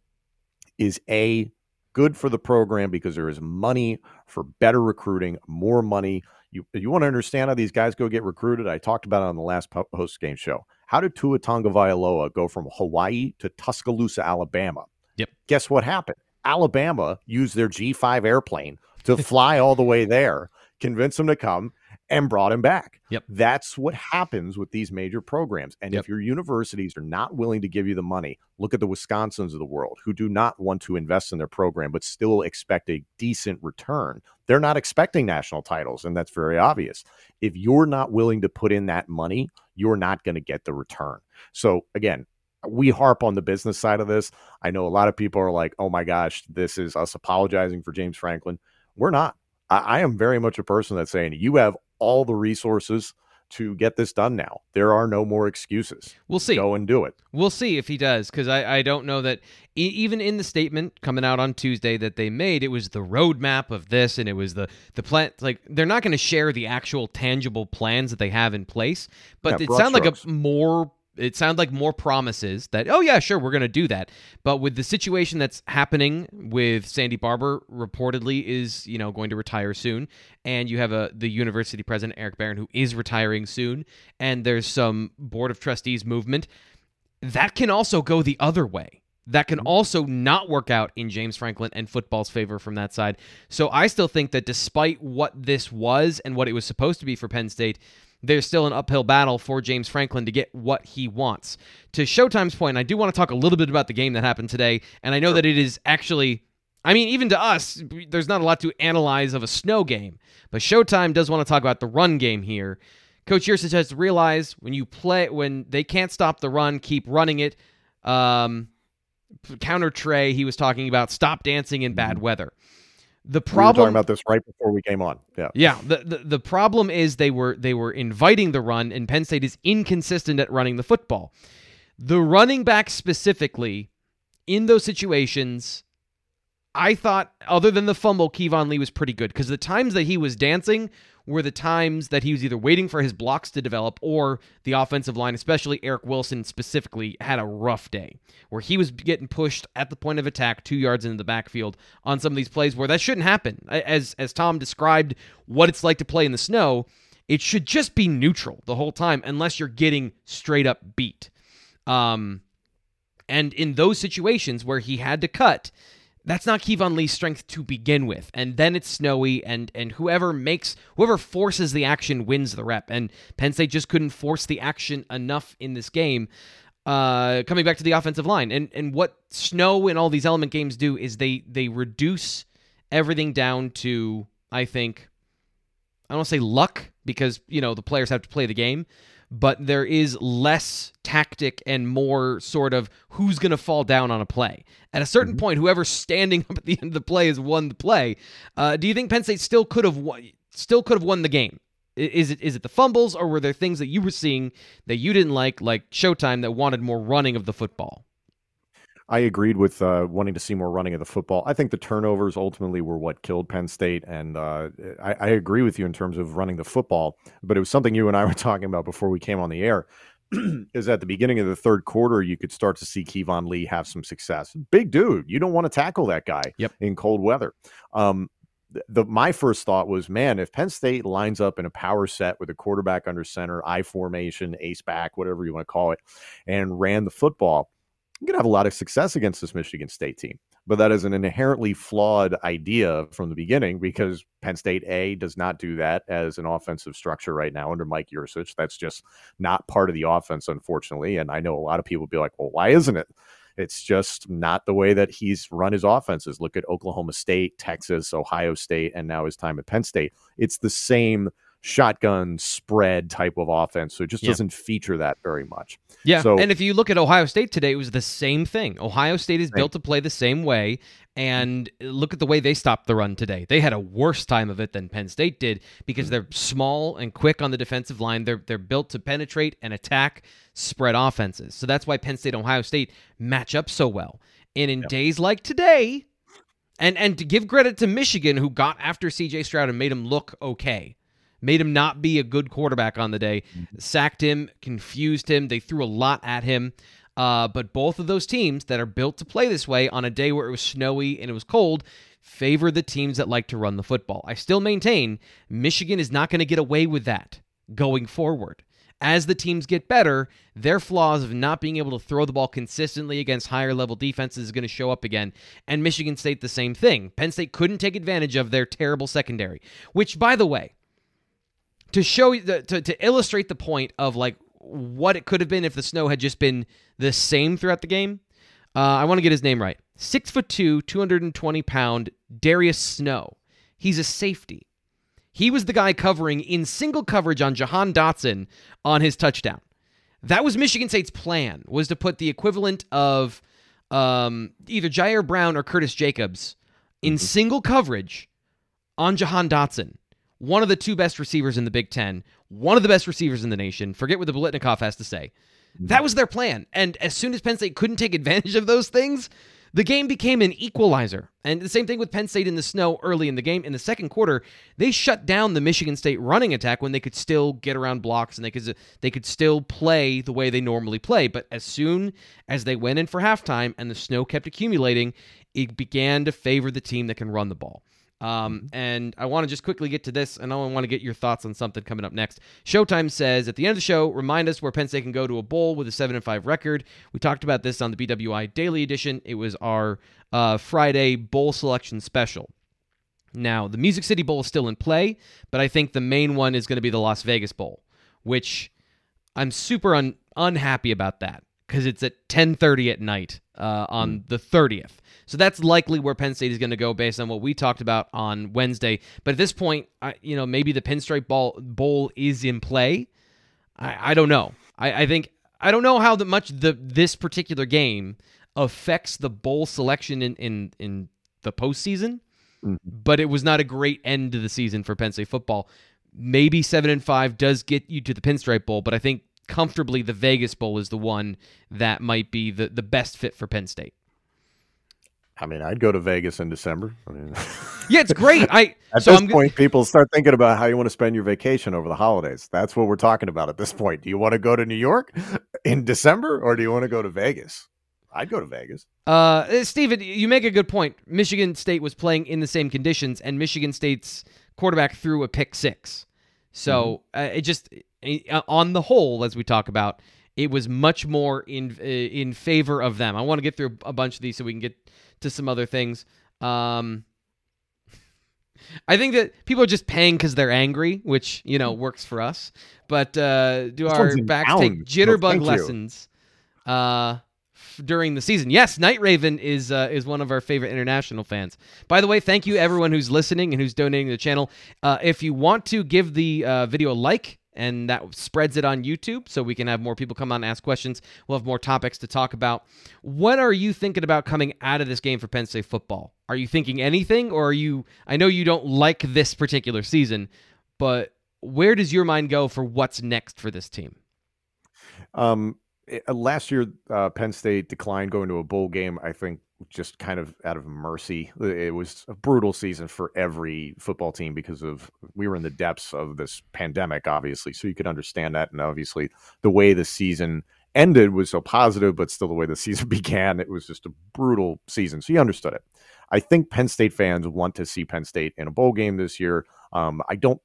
is a good for the program because there is money for better recruiting, more money. You you want to understand how these guys go get recruited? I talked about it on the last post game show. How did Tua Tagovailoa go from Hawaii to Tuscaloosa, Alabama? Yep. Guess what happened? Alabama used their G5 airplane to fly all the way there, convince them to come, and brought him back. Yep. That's what happens with these major programs. And Yep. if your universities are not willing to give you the money, look at the Wisconsins of the world who do not want to invest in their program but still expect a decent return. They're not expecting national titles, and that's very obvious. If you're not willing to put in that money, you're not going to get the return. So again, we harp on the business side of this. I know a lot of people are like, "Oh my gosh, this is us apologizing for James Franklin." We're not. I, I am very much a person that's saying you have all the resources to get this done now. There are no more excuses. We'll see. Go and do it. We'll see if he does, because I, I don't know that e- even in the statement coming out on Tuesday that they made, it was the roadmap of this, and it was the the plan. Like they're not going to share the actual tangible plans that they have in place, but Yeah, it sounded like a more. It sounded like more promises that oh yeah sure we're going to do that, but with the situation that's happening with Sandy Barbour reportedly is you know going to retire soon, and you have a the university president Eric Barron who is retiring soon, and there's some board of trustees movement that can also go the other way. That can mm-hmm. also not work out in James Franklin and football's favor from that side. So I still think that despite what this was and what it was supposed to be for Penn State, there's still an uphill battle for James Franklin to get what he wants. To Showtime's point, I do want to talk a little bit about the game that happened today, and I know that it is actually I mean, even to us, there's not a lot to analyze of a snow game, but Showtime does want to talk about the run game here. Coach Yurcich has to realize when you play, when they can't stop the run, keep running it. Um, counter Trey, he was talking about stop dancing in bad weather. The Mm-hmm. We were talking about this right before we came on. Yeah. yeah, the, the the problem is they were they were inviting the run, and Penn State is inconsistent at running the football. The running back specifically in those situations, I thought, other than the fumble, Keyvone Lee was pretty good because the times that he was dancing were the times that he was either waiting for his blocks to develop or the offensive line, especially Eric Wilson specifically, had a rough day where he was getting pushed at the point of attack two yards into the backfield on some of these plays where that shouldn't happen. As as Tom described what it's like to play in the snow, it should just be neutral the whole time unless you're getting straight up beat. Um, and in those situations where he had to cut, that's not Keyvone Lee's strength to begin with. And then it's snowy, and and whoever makes whoever forces the action wins the rep. And Penn State just couldn't force the action enough in this game. Uh, coming back to the offensive line, and and what snow and all these element games do is they they reduce everything down to I think I don't say luck because you know the players have to play the game, but there is less tactic and more sort of who's going to fall down on a play. At a certain point, whoever's standing [LAUGHS] up at the end of the play has won the play. Uh, do you think Penn State still could have won, still could have won the game? Is it is it the fumbles or were there things that you were seeing that you didn't like, like Showtime, that wanted more running of the football? I agreed with uh, wanting to see more running of the football. I think the turnovers ultimately were what killed Penn State, and uh, I, I agree with you in terms of running the football. But it was something you and I were [LAUGHS] talking about before we came on the air. [CLEARS THROAT] is at the beginning of the third quarter, you could start to see Keyvone Lee have some success. Big dude, you don't want to tackle that guy Yep. in cold weather. Um, th- the my first thought was, man, if Penn State lines up in a power set with a quarterback under center, I formation, ace back, whatever you want to call it, and ran the football, you're going to have a lot of success against this Michigan State team. But that is an inherently flawed idea from the beginning because Penn State A does not do that as an offensive structure right now under Mike Yurcich. That's just not part of the offense, unfortunately. And I know a lot of people be like, well, why isn't it? It's just not the way that he's run his offenses. Look at Oklahoma State, Texas, Ohio State, and now his time at Penn State. It's the same shotgun spread type of offense. So it just Yeah. doesn't feature that very much. Yeah. So- and if you look at Ohio State today, it was the same thing. Ohio State is Same. built to play the same way. And look at the way they stopped the run today. They had a worse time of it than Penn State did because mm. they're small and quick on the defensive line. They're they're built to penetrate and attack spread offenses. So that's why Penn State and Ohio State match up so well. And in Yeah. days like today, and and to give credit to Michigan who got after CJ Stroud and made him look okay. Made him not be a good quarterback on the day, sacked him, confused him. They threw a lot at him. Uh, but both of those teams that are built to play this way on a day where it was snowy and it was cold favor the teams that like to run the football. I still maintain Michigan is not going to get away with that going forward. as the teams get better, their flaws of not being able to throw the ball consistently against higher level defenses is going to show up again. And Michigan State, the same thing. Penn State couldn't take advantage of their terrible secondary, which, by the way, to show the, to, to illustrate the point of like what it could have been if the snow had just been the same throughout the game. Uh, I want to get his name right. Six foot two, 220 pound Darius Snow. He's a safety. He was the guy covering in single coverage on Jahan Dotson on his touchdown. That was Michigan State's plan was to put the equivalent of um, either Ji'Ayir Brown or Curtis Jacobs in mm-hmm. single coverage on Jahan Dotson, one of the two best receivers in the Big Ten, one of the best receivers in the nation. Forget what the Biletnikoff has to say. That was their plan. And as soon as Penn State couldn't take advantage of those things, the game became an equalizer. And the same thing with Penn State in the snow early in the game. In the second quarter, they shut down the Michigan State running attack when they could still get around blocks and they could they could still play the way they normally play. But as soon as they went in for halftime and the snow kept accumulating, it began to favor the team that can run the ball. Um, mm-hmm. and I want to just quickly get to this, and I want to get your thoughts on something coming up next. Showtime says at the end of the show, remind us where Penn State can go to a bowl with a seven and five record. We talked about this on the BWI Daily Edition. It was our uh, Friday bowl selection special. Now the Music City Bowl is still in play, but I think the main one is going to be the Las Vegas Bowl, which I'm super un- unhappy about that because it's at 10:30 at night uh, on mm. the 30th. So that's likely where Penn State is going to go based on what we talked about on Wednesday. But at this point, I, you know, maybe the Pinstripe Bowl, bowl is in play. I, I don't know. I, I think I don't know how the, much the this particular game affects the bowl selection in in, in the postseason. Mm. But it was not a great end to the season for Penn State football. Maybe seven and five does get you to the Pinstripe Bowl, but I think comfortably the Vegas Bowl is the one that might be the, the best fit for Penn State. I mean, I'd go to Vegas in December. I mean, [LAUGHS] yeah, it's great. I [LAUGHS] at so this I'm, point, people start thinking about how you want to spend your vacation over the holidays. That's what we're talking about at this point. Do you want to go to New York in December, or do you want to go to Vegas? I'd go to Vegas. Uh, eh, Steven, you make a good point. Michigan State was playing in the same conditions, and Michigan State's quarterback threw a pick six. So mm-hmm. uh, it just, on the whole, as we talk about, it was much more in uh, in favor of them. I want to get through a bunch of these so we can get to some other things. Um, I think that people are just paying because they're angry, which you know works for us. But uh, do this our backs take jitterbug lessons uh, f- during the season? Yes, Night Raven is uh, is one of our favorite international fans. By the way, thank you everyone who's listening and who's donating to the channel. Uh, if you want to give the uh, video a like and that spreads it on YouTube so we can have more people come on and ask questions. We'll have more topics to talk about. What are you thinking about coming out of this game for Penn State football? Are you thinking anything or are you I know you don't like this particular season, but where does your mind go for what's next for this team? Um uh, last year uh, Penn State declined going to a bowl game I think just kind of out of mercy. Uh, it was a brutal season for every football team because of we were in the depths of this pandemic, obviously. So you could understand that, and obviously the way the season ended was so positive, but still the way the season [LAUGHS] began, it was just a brutal season. So you understood it. I think Penn State fans want to see Penn State in a bowl game this year. Um, I don't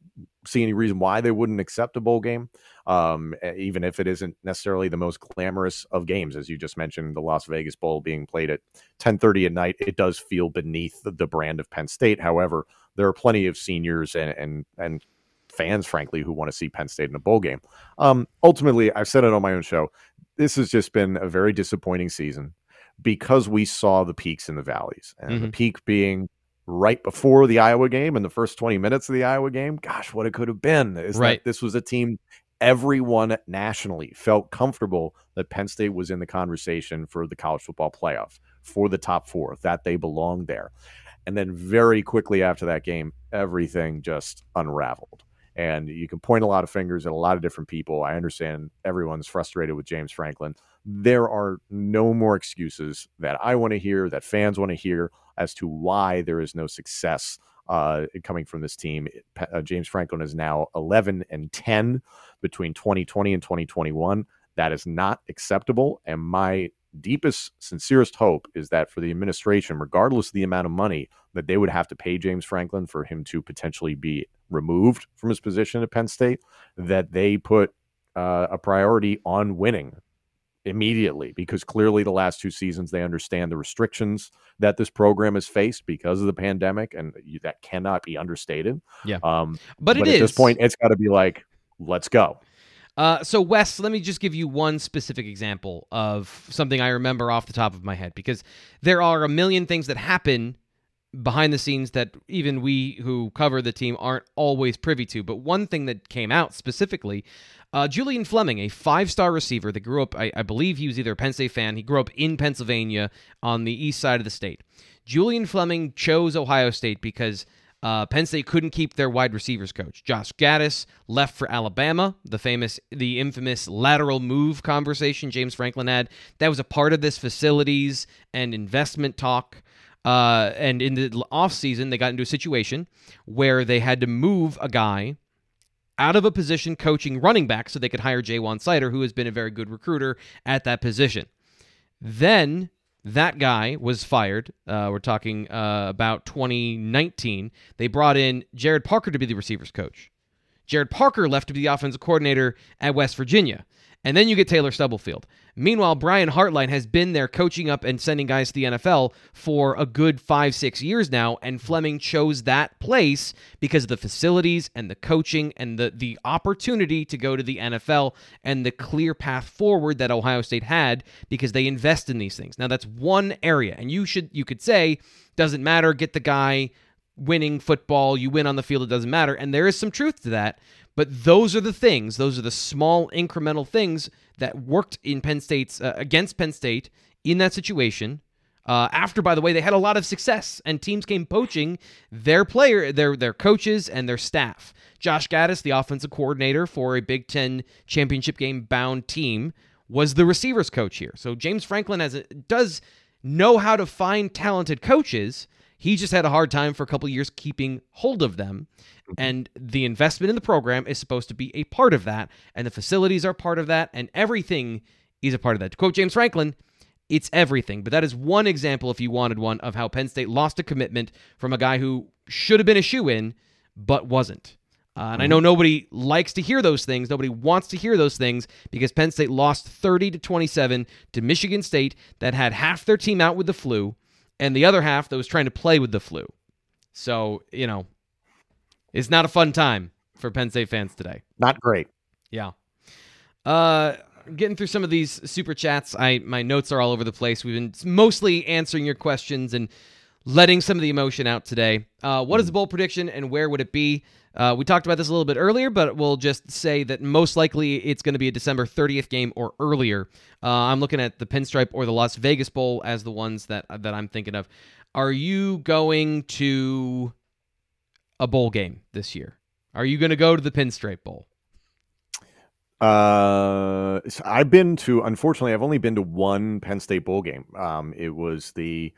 see any reason why they wouldn't accept a bowl game, um, even if it isn't necessarily the most glamorous of games, as you just mentioned, the Las Vegas Bowl being played at 10:30 at night. It does feel beneath the, brand of Penn State. However, there are plenty of seniors and and and fans, frankly, who want to see Penn State in a bowl game. Um, ultimately, I've said it on my own show. This has just been a very disappointing season because we saw the peaks and the valleys, and mm-hmm. the peak being right before the Iowa game and the first 20 minutes of the Iowa game. Gosh, what it could have been is right. this was a team everyone nationally felt comfortable that Penn State was in the conversation for the college football playoff, for the top four, that they belonged there. And then very quickly after that game, everything just unraveled. And you can point a lot of fingers at a lot of different people. I understand everyone's frustrated with James Franklin. There are no more excuses that I want to hear, that fans want to hear as to why there is no success uh, coming from this team. Uh, James Franklin is now 11 and 10 between 2020 and 2021. That is not acceptable. And my deepest, sincerest hope is that for the administration, regardless of the amount of money that they would have to pay James Franklin for him to potentially be removed from his position at Penn State, that they put uh, a priority on winning immediately because clearly the last two seasons they understand the restrictions that this program has faced because of the pandemic and that cannot be understated. Yeah. Um but, but at is. this point it's got to be like let's go uh, so Wes, let me just give you one specific example of something I remember off the top of my head because there are a million things that happen behind the scenes that even we who cover the team aren't always privy to. But one thing that came out specifically uh, Julian Fleming, a five star receiver that grew up, I, I, believe he was either a Penn State fan. He grew up in Pennsylvania on the east side of the state. Julian Fleming chose Ohio State because uh, Penn State couldn't keep their wide receivers coach. Josh Gattis left for Alabama. The famous, the infamous lateral move conversation James Franklin had. That was a part of this facilities and investment talk. Uh, and in the offseason, they got into a situation where they had to move a guy out of a position coaching running back so they could hire Ja'Juan Seider, who has been a very good recruiter at that position. Then that guy was fired. Uh, we're talking uh, about 2019. They brought in Gerad Parker to be the receivers coach. Gerad Parker left to be the offensive coordinator at West Virginia. And then you get Taylor Stubblefield. Meanwhile, Brian Hartline has been there coaching up and sending guys to the NFL for a good five, six years now, and Fleming chose that place because of the facilities and the coaching and the, the opportunity to go to the NFL and the clear path forward that Ohio State had because they invest in these things. Now that's one area, and you should you could say doesn't matter, get the guy winning football, you win on the field, it doesn't matter. And there is some truth to that. But those are the things, those are the small incremental things that worked in Penn State's uh, against Penn State in that situation. Uh, after, by the way, they had a lot of success and teams came poaching their player, their their coaches and their staff. Josh Gattis, the offensive coordinator for a Big Ten championship game bound team, was the receivers coach here. So James Franklin has a, does know how to find talented coaches. He just had a hard time for a couple years keeping hold of them. Mm-hmm. And the investment in the program is supposed to be a part of that. And the facilities are part of that. And everything is a part of that. To quote James Franklin, it's everything. But that is one example, if you wanted one, of how Penn State lost a commitment from a guy who should have been a shoe in, but wasn't. Uh, and I mm-hmm. know nobody likes to hear those things. Nobody wants to hear those things because Penn State lost 30 to 27 to Michigan State that had half their team out with the flu and the other half that was trying to play with the flu. So, you know, it's not a fun time for Penn State fans today. Not great. Yeah. Uh getting through some of these super chats. I my notes are all over the place. We've been mostly answering your questions and letting some of the emotion out today. Uh, what is the bowl prediction and where would it be? Uh, we talked about this a little bit earlier, but we'll just say that most likely it's going to be a December 30th game or earlier. Uh, I'm looking at the Pinstripe or the Las Vegas Bowl as the ones that that I'm thinking of. Are you going to a bowl game this year? Are you going to go to the Pinstripe Bowl? Uh, I've been to. Unfortunately, I've only been to one Penn State bowl game. Um, it was the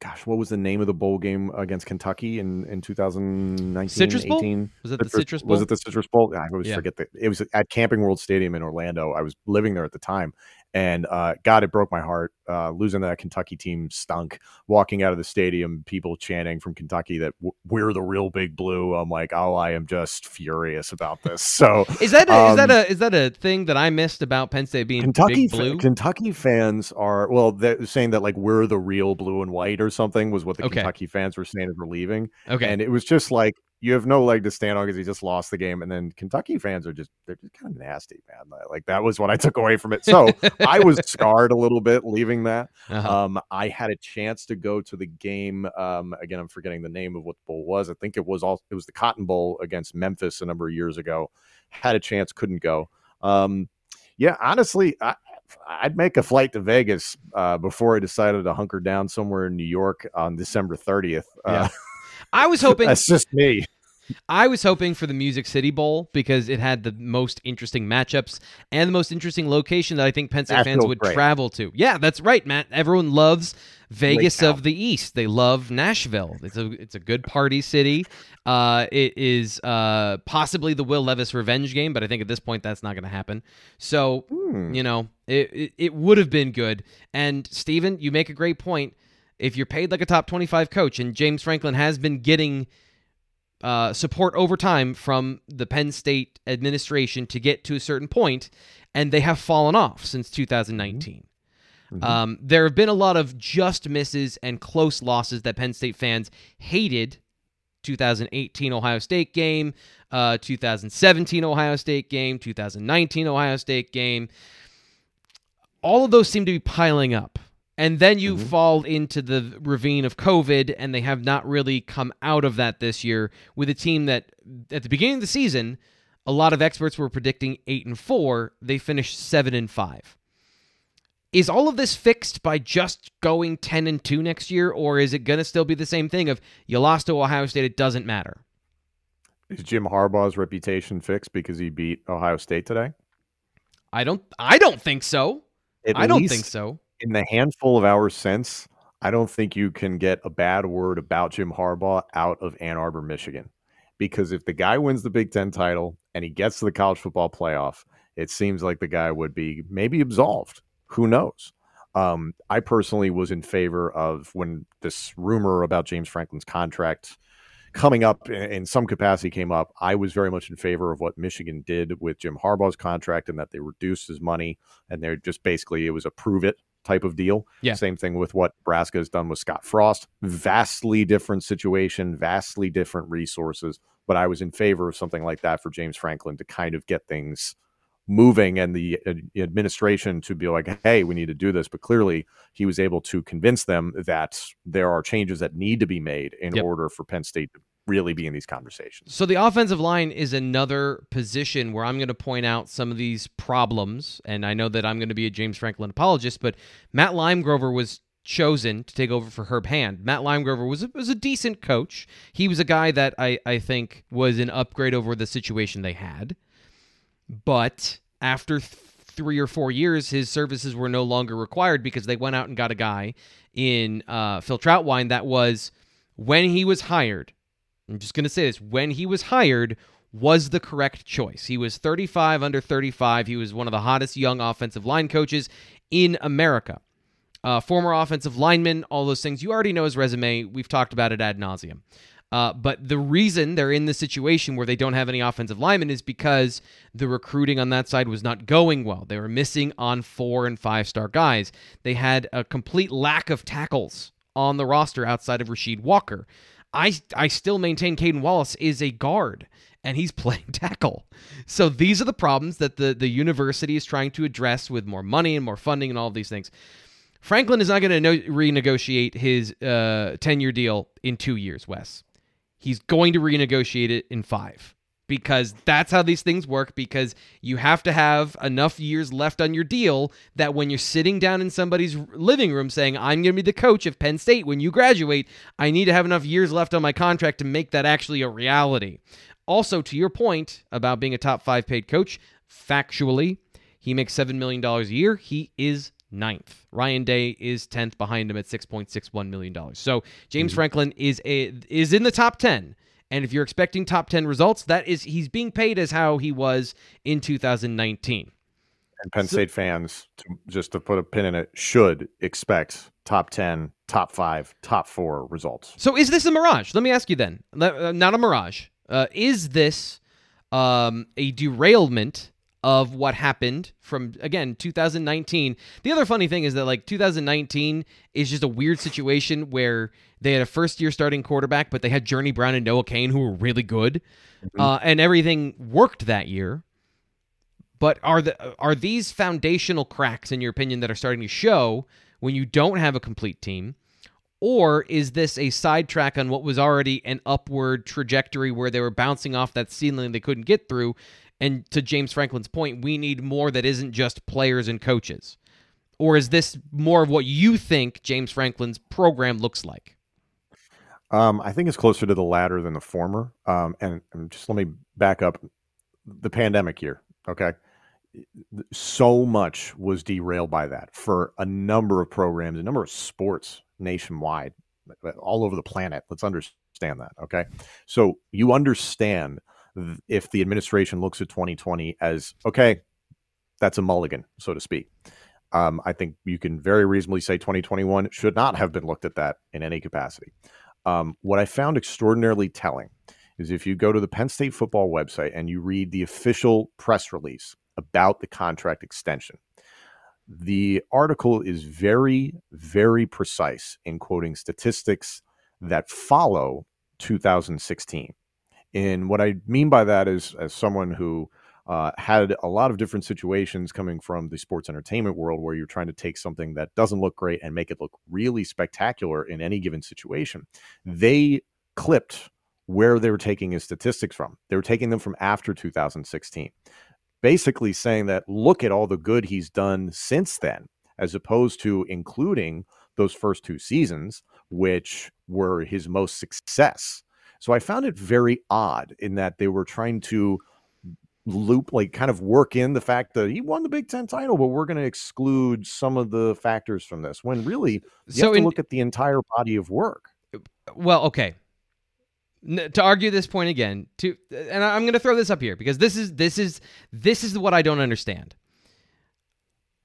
gosh, what was the name of the bowl game against Kentucky in, in 2019? Citrus 18? Bowl? Was it the Citrus Bowl? Was it the Citrus Bowl? I always yeah. forget that. It was at Camping World Stadium in Orlando. I was living there at the time. And uh, God, it broke my heart. Uh, losing that Kentucky team stunk. Walking out of the stadium, people chanting from Kentucky that we're the real big blue. I'm like, oh, I am just furious about this. [LAUGHS] So is that a, um, is that a is that a thing that I missed about Penn State being Kentucky? blue? Kentucky fans are well, they're saying that like we're the real blue and white or something was what the okay. Kentucky fans were saying as we're leaving. Okay, and it was just like you have no leg to stand on because he just lost the game. And then Kentucky fans are just they're just kind of nasty, man. Like that was what I took away from it. So I was [LAUGHS] scarred a little bit leaving that. Uh-huh. Um, I had a chance to go to the game. Um, again, I'm forgetting the name of what the bowl was. I think it was all it was the Cotton Bowl against Memphis a number of years ago. Had a chance, couldn't go. Um, yeah, honestly, I, I'd make a flight to Vegas uh, before I decided to hunker down somewhere in New York on December 30th. Uh, yeah. I was hoping [LAUGHS] that's just me. I was hoping for the Music City Bowl because it had the most interesting matchups and the most interesting location that I think Penn State fans would great. travel to. Yeah, that's right, Matt. Everyone loves Vegas of the East. They love Nashville. It's a it's a good party city. Uh, it is uh, possibly the Will Levis revenge game, but I think at this point that's not going to happen. So hmm. you know, it, it, it would have been good. And Steven, you make a great point. If you're paid like a top 25 coach, and James Franklin has been getting uh, support over time from the Penn State administration to get to a certain point, and they have fallen off since 2019. Mm-hmm. Um, there have been a lot of just misses and close losses that Penn State fans hated 2018 Ohio State game, uh, 2017 Ohio State game, 2019 Ohio State game. All of those seem to be piling up. And then you mm-hmm. fall into the ravine of COVID, and they have not really come out of that this year with a team that, at the beginning of the season, a lot of experts were predicting eight and four. They finished seven and five. Is all of this fixed by just going 10 and 2 next year, or is it going to still be the same thing of you lost to Ohio State, it doesn't matter? Is Jim Harbaugh's reputation fixed because he beat Ohio State today? I don't I don't think so. At I don't think so. In the handful of hours since, I don't think you can get a bad word about Jim Harbaugh out of Ann Arbor, Michigan. Because if the guy wins the Big Ten title and he gets to the college football playoff, it seems like the guy would be maybe absolved who knows? Um, I personally was in favor of when this rumor about James Franklin's contract coming up in some capacity came up. I was very much in favor of what Michigan did with Jim Harbaugh's contract and that they reduced his money and they're just basically it was a prove it type of deal. Yeah. Same thing with what Nebraska has done with Scott Frost. Vastly different situation, vastly different resources. But I was in favor of something like that for James Franklin to kind of get things moving and the administration to be like, hey, we need to do this. But clearly, he was able to convince them that there are changes that need to be made in yep. order for Penn State to really be in these conversations. So the offensive line is another position where I'm going to point out some of these problems. And I know that I'm going to be a James Franklin apologist, but Matt Limegrover was chosen to take over for Herb Hand. Matt Limegrover was a, was a decent coach. He was a guy that I, I think was an upgrade over the situation they had. But after th- three or four years, his services were no longer required because they went out and got a guy in uh, Phil Trautwein that was when he was hired. I'm just going to say this: when he was hired, was the correct choice. He was 35 under 35. He was one of the hottest young offensive line coaches in America. Uh, former offensive lineman, all those things. You already know his resume. We've talked about it ad nauseum. Uh, but the reason they're in the situation where they don't have any offensive linemen is because the recruiting on that side was not going well. They were missing on four and five star guys. They had a complete lack of tackles on the roster outside of Rasheed Walker. I, I still maintain Caedan Wallace is a guard and he's [LAUGHS] playing tackle. So these are the problems that the, the university is trying to address with more money and more funding and all of these things. Franklin is not going to no- renegotiate his 10 uh, year deal in two years, Wes he's going to renegotiate it in five because that's how these things work because you have to have enough years left on your deal that when you're sitting down in somebody's living room saying i'm going to be the coach of penn state when you graduate i need to have enough years left on my contract to make that actually a reality also to your point about being a top five paid coach factually he makes $7 million a year he is ninth. Ryan Day is 10th behind him at $6.61 million. So James mm-hmm. Franklin is a is in the top 10. And if you're expecting top 10 results, that is he's being paid as how he was in 2019. And Penn State fans, to, just to put a pin in it, should expect top 10, top 5, top 4 results. So is this a mirage? Let me ask you then. Uh, not a mirage. Uh, is this um, a derailment of what happened from again 2019. The other funny thing is that like 2019 is just a weird situation where they had a first year starting quarterback, but they had Journey Brown and Noah Cain who were really good, mm-hmm. uh, and everything worked that year. But are the are these foundational cracks in your opinion that are starting to show when you don't have a complete team? Or is this a sidetrack on what was already an upward trajectory where they were bouncing off that ceiling they couldn't get through and to James Franklin's point, we need more that isn't just players and coaches. Or is this more of what you think James Franklin's program looks like? Um, I think it's closer to the latter than the former. Um, and, and just let me back up the pandemic year. Okay. So much was derailed by that for a number of programs, a number of sports nationwide, all over the planet. Let's understand that. Okay. So you understand if the administration looks at 2020 as okay, that's a mulligan, so to speak. Um, I think you can very reasonably say 2021 should not have been looked at that in any capacity. Um, what I found extraordinarily telling is if you go to the Penn State football website and you read the official press release about the contract extension, the article is very, very precise in quoting statistics that follow 2016. And what I mean by that is, as someone who uh, had a lot of different situations coming from the sports entertainment world where you're trying to take something that doesn't look great and make it look really spectacular in any given situation. They clipped where they were taking his statistics from. They were taking them from after 2016, basically saying that look at all the good he's done since then, as opposed to including those first two seasons, which were his most success. So I found it very odd in that they were trying to loop like kind of work in the fact that he won the Big Ten title, but we're going to exclude some of the factors from this. When really, you so have to in, look at the entire body of work. Uh, well, okay. N- to argue this point again, to uh, and I'm going to throw this up here because this is this is this is what I don't understand.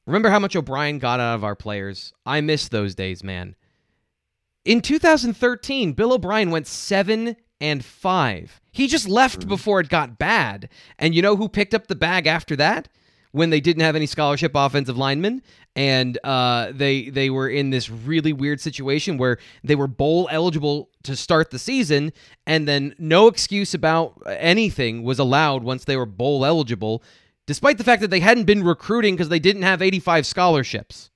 Remember how much O'Brien got out of our players? I miss those days, man. In 2013, Bill O'Brien went 7 and 5. He just left before it got bad. And you know who picked up the bag after that? When they didn't have any scholarship offensive linemen, and uh, they they were in this really weird situation where they were bowl eligible to start the season, and then no excuse about anything was allowed once they were bowl eligible, despite the fact that they hadn't been recruiting because they didn't have 85 scholarships.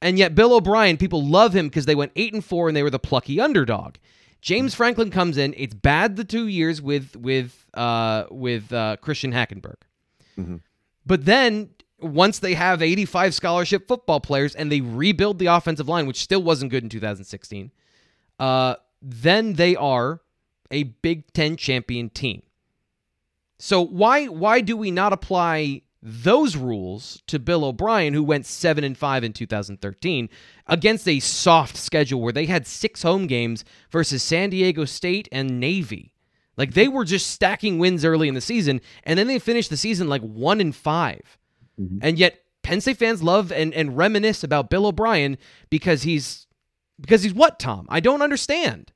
And yet Bill O'Brien, people love him because they went eight and four and they were the plucky underdog. James Franklin comes in. It's bad the two years with with uh, with uh, Christian Hackenberg, mm-hmm. but then once they have 85 scholarship football players and they rebuild the offensive line, which still wasn't good in 2016, uh, then they are a Big Ten champion team. So why why do we not apply those rules to Bill O'Brien, who went seven and five in 2013, against a soft schedule where they had six home games versus San Diego State and Navy. Like they were just stacking wins early in the season, and then they finished the season like one and 5 mm-hmm. And yet Penn State fans love and, and reminisce about Bill O'Brien because he's because he's what, Tom? I don't understand.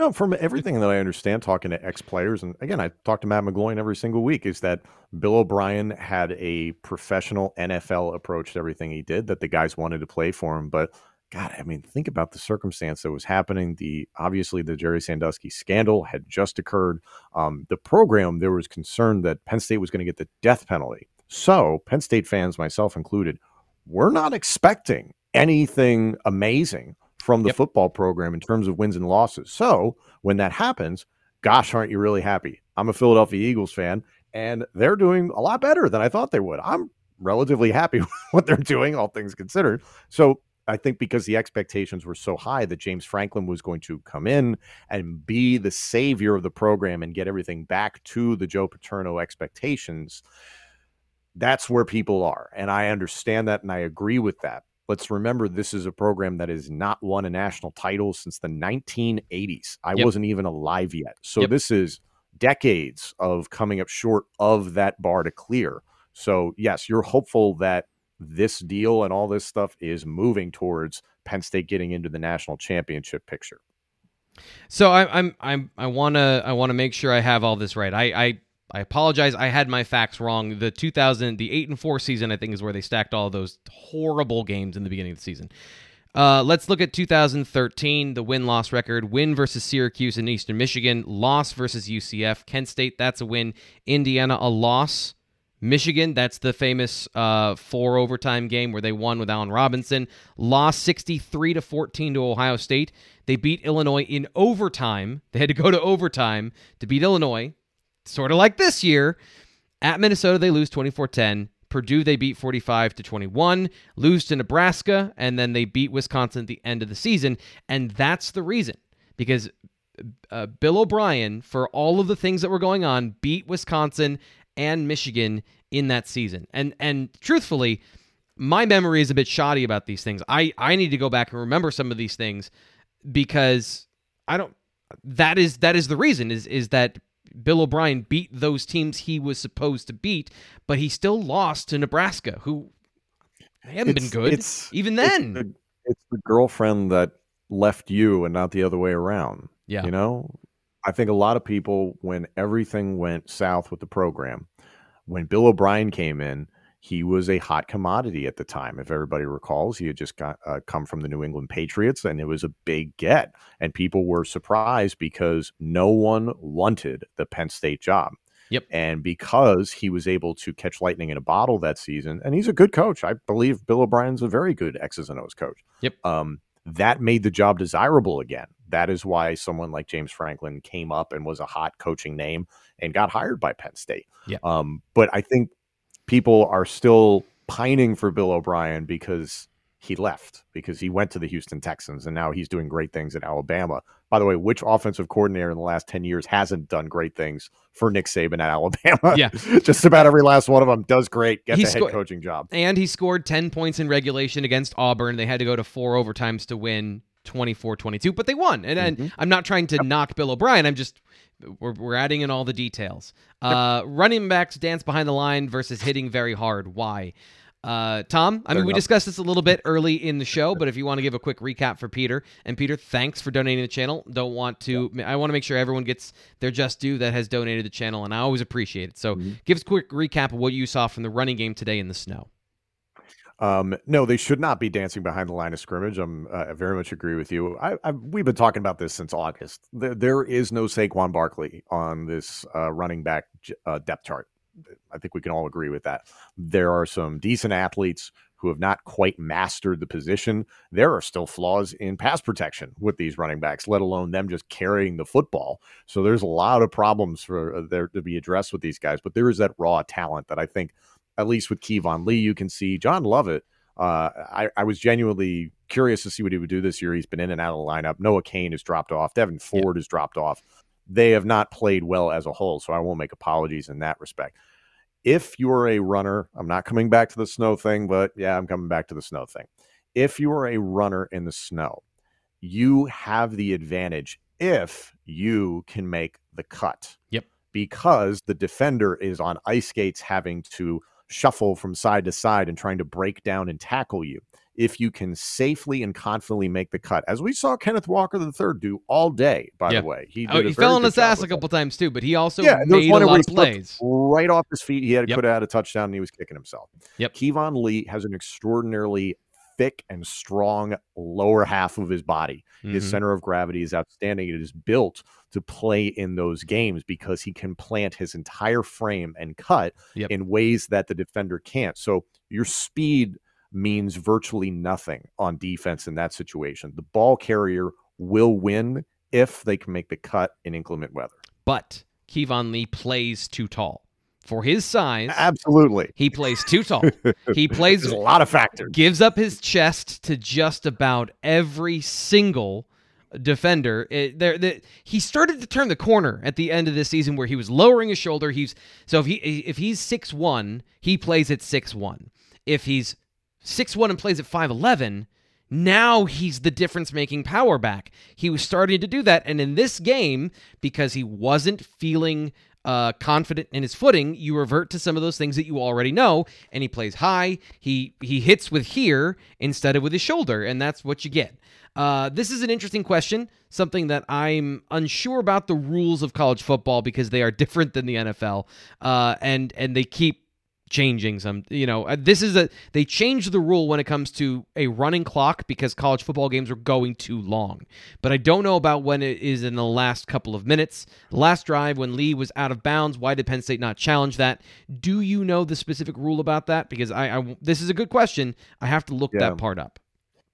No, from everything that I understand, talking to ex players, and again, I talk to Matt McGloin every single week, is that Bill O'Brien had a professional NFL approach to everything he did, that the guys wanted to play for him. But God, I mean, think about the circumstance that was happening. The obviously the Jerry Sandusky scandal had just occurred. Um, the program there was concern that Penn State was going to get the death penalty. So Penn State fans, myself included, we're not expecting anything amazing from the yep. football program in terms of wins and losses. So when that happens, gosh, aren't you really happy? I'm a Philadelphia Eagles fan, and they're doing a lot better than I thought they would. I'm relatively happy [LAUGHS] with what they're doing, all things considered. So I think because the expectations were so high that James Franklin was going to come in and be the savior of the program and get everything back to the Joe Paterno expectations, that's where people are. And I understand that and I agree with that. Let's remember this is a program that has not won a national title since the 1980s. I yep. wasn't even alive yet. So yep. this is decades of coming up short of that bar to clear. So, yes, you're hopeful that this deal and all this stuff is moving towards Penn State getting into the national championship picture. So I, I'm I'm I want to I want to make sure I have all this right. I I I apologize. I had my facts wrong. The 2000, the eight and four season, I think, is where they stacked all those horrible games in the beginning of the season. Uh, let's look at 2013, the win loss record. Win versus Syracuse in Eastern Michigan. Loss versus UCF. Kent State, that's a win. Indiana, a loss. Michigan, that's the famous uh, four overtime game where they won with Allen Robinson. Lost 63 to 14 to Ohio State. They beat Illinois in overtime. They had to go to overtime to beat Illinois sort of like this year. At Minnesota, they lose 24 10. Purdue, they beat 45 to 21, lose to Nebraska, and then they beat Wisconsin at the end of the season. And that's the reason because uh, Bill O'Brien, for all of the things that were going on, beat Wisconsin and Michigan in that season. And and truthfully, my memory is a bit shoddy about these things. I I need to go back and remember some of these things because I don't that is that is the reason is is that Bill O'Brien beat those teams he was supposed to beat, but he still lost to Nebraska, who haven't it's, been good it's, even then. It's the, it's the girlfriend that left you and not the other way around. Yeah. You know? I think a lot of people, when everything went south with the program, when Bill O'Brien came in, he was a hot commodity at the time. If everybody recalls, he had just got uh, come from the New England Patriots, and it was a big get. And people were surprised because no one wanted the Penn State job. Yep. And because he was able to catch lightning in a bottle that season, and he's a good coach. I believe Bill O'Brien's a very good X's and O's coach. Yep. Um, that made the job desirable again. That is why someone like James Franklin came up and was a hot coaching name and got hired by Penn State. Yeah. Um, but I think people are still pining for Bill O'Brien because he left because he went to the Houston Texans and now he's doing great things at Alabama. By the way, which offensive coordinator in the last 10 years hasn't done great things for Nick Saban at Alabama? Yeah. [LAUGHS] Just about every last one of them does great, get He the sco- head coaching job. And he scored 10 points in regulation against Auburn. They had to go to four overtimes to win 24 22, but they won. And, and Mhm. I'm not trying to knock Bill O'Brien. I'm just, we're, we're adding in all the details. Uh, running backs dance behind the line versus hitting very hard. Why? Uh, Tom, I Fair mean, we discussed this a little bit early in the show, but if you want to give a quick recap for Peter, and Peter, thanks for donating the channel. Don't want to, I want to make sure everyone gets their just due that has donated the channel, and I always appreciate it. So Mhm. give us a quick recap of what you saw from the running game today in the snow. Um, no, they should not be dancing behind the line of scrimmage. I'm, uh, I very much agree with you. I, I, we've been talking about this since August. There, there is no Saquon Barkley on this uh, running back uh, depth chart. I think we can all agree with that. There are some decent athletes who have not quite mastered the position. There are still flaws in pass protection with these running backs, let alone them just carrying the football. So there's a lot of problems for uh, there to be addressed with these guys. But there is that raw talent that I think at least with Keyvone Lee, you can see John Lovett. Uh, I, I was genuinely curious to see what he would do this year. He's been in and out of the lineup. Noah Cain has dropped off. Devyn Ford has dropped off. They have not played well as a whole, so I won't make apologies in that respect. If you're a runner, I'm not coming back to the snow thing, but yeah, I'm coming back to the snow thing. If you are a runner in the snow, you have the advantage if you can make the cut. Yep. Because the defender is on ice skates having to shuffle from side to side and trying to break down and tackle you. If you can safely and confidently make the cut, as we saw Kenneth Walker III do all day, by Yeah. the way, he, Oh, he fell on his ass a with that. couple times too, but he also Yeah, made one a lot of plays. right off his feet. He had Yep. could have had a touchdown, and he was kicking himself. Yep. Keyvone Lee has an extraordinarily thick and strong lower half of his body. His Mhm. center of gravity is outstanding. It is built to play in those games because he can plant his entire frame and cut Yep. in ways that the defender can't. So your speed means virtually nothing on defense in that situation. The ball carrier will win if they can make the cut in inclement weather. But Keyvone Lee plays too tall for his size. Absolutely. He plays too tall. [LAUGHS] He plays There's a lot of factors. gives up his chest to just about every single defender. It, there, the, he started to turn the corner at the end of this season where he was lowering his shoulder. He's so if he if he's six one, he plays at six one. If he's six one and plays at five eleven. Now he's the difference making power back. He was starting to do that. And in this game, because he wasn't feeling uh, confident in his footing, you revert to some of those things that you already know. And he plays high. He he hits with here instead of with his shoulder, and that's what you get. Uh, this is an interesting question, something that I'm unsure about the rules of college football because they are [LAUGHS] different than the NFL, uh, and and they keep changing some you know uh, this is a they changed the rule when it comes to a running clock because college football games are going too long. But i don't know about when it is in the last couple of minutes. The last drive when lee was out of bounds why did penn state not challenge that? Do you know the specific rule about that? Because i, I this is a good question. I have to look Yeah. that part up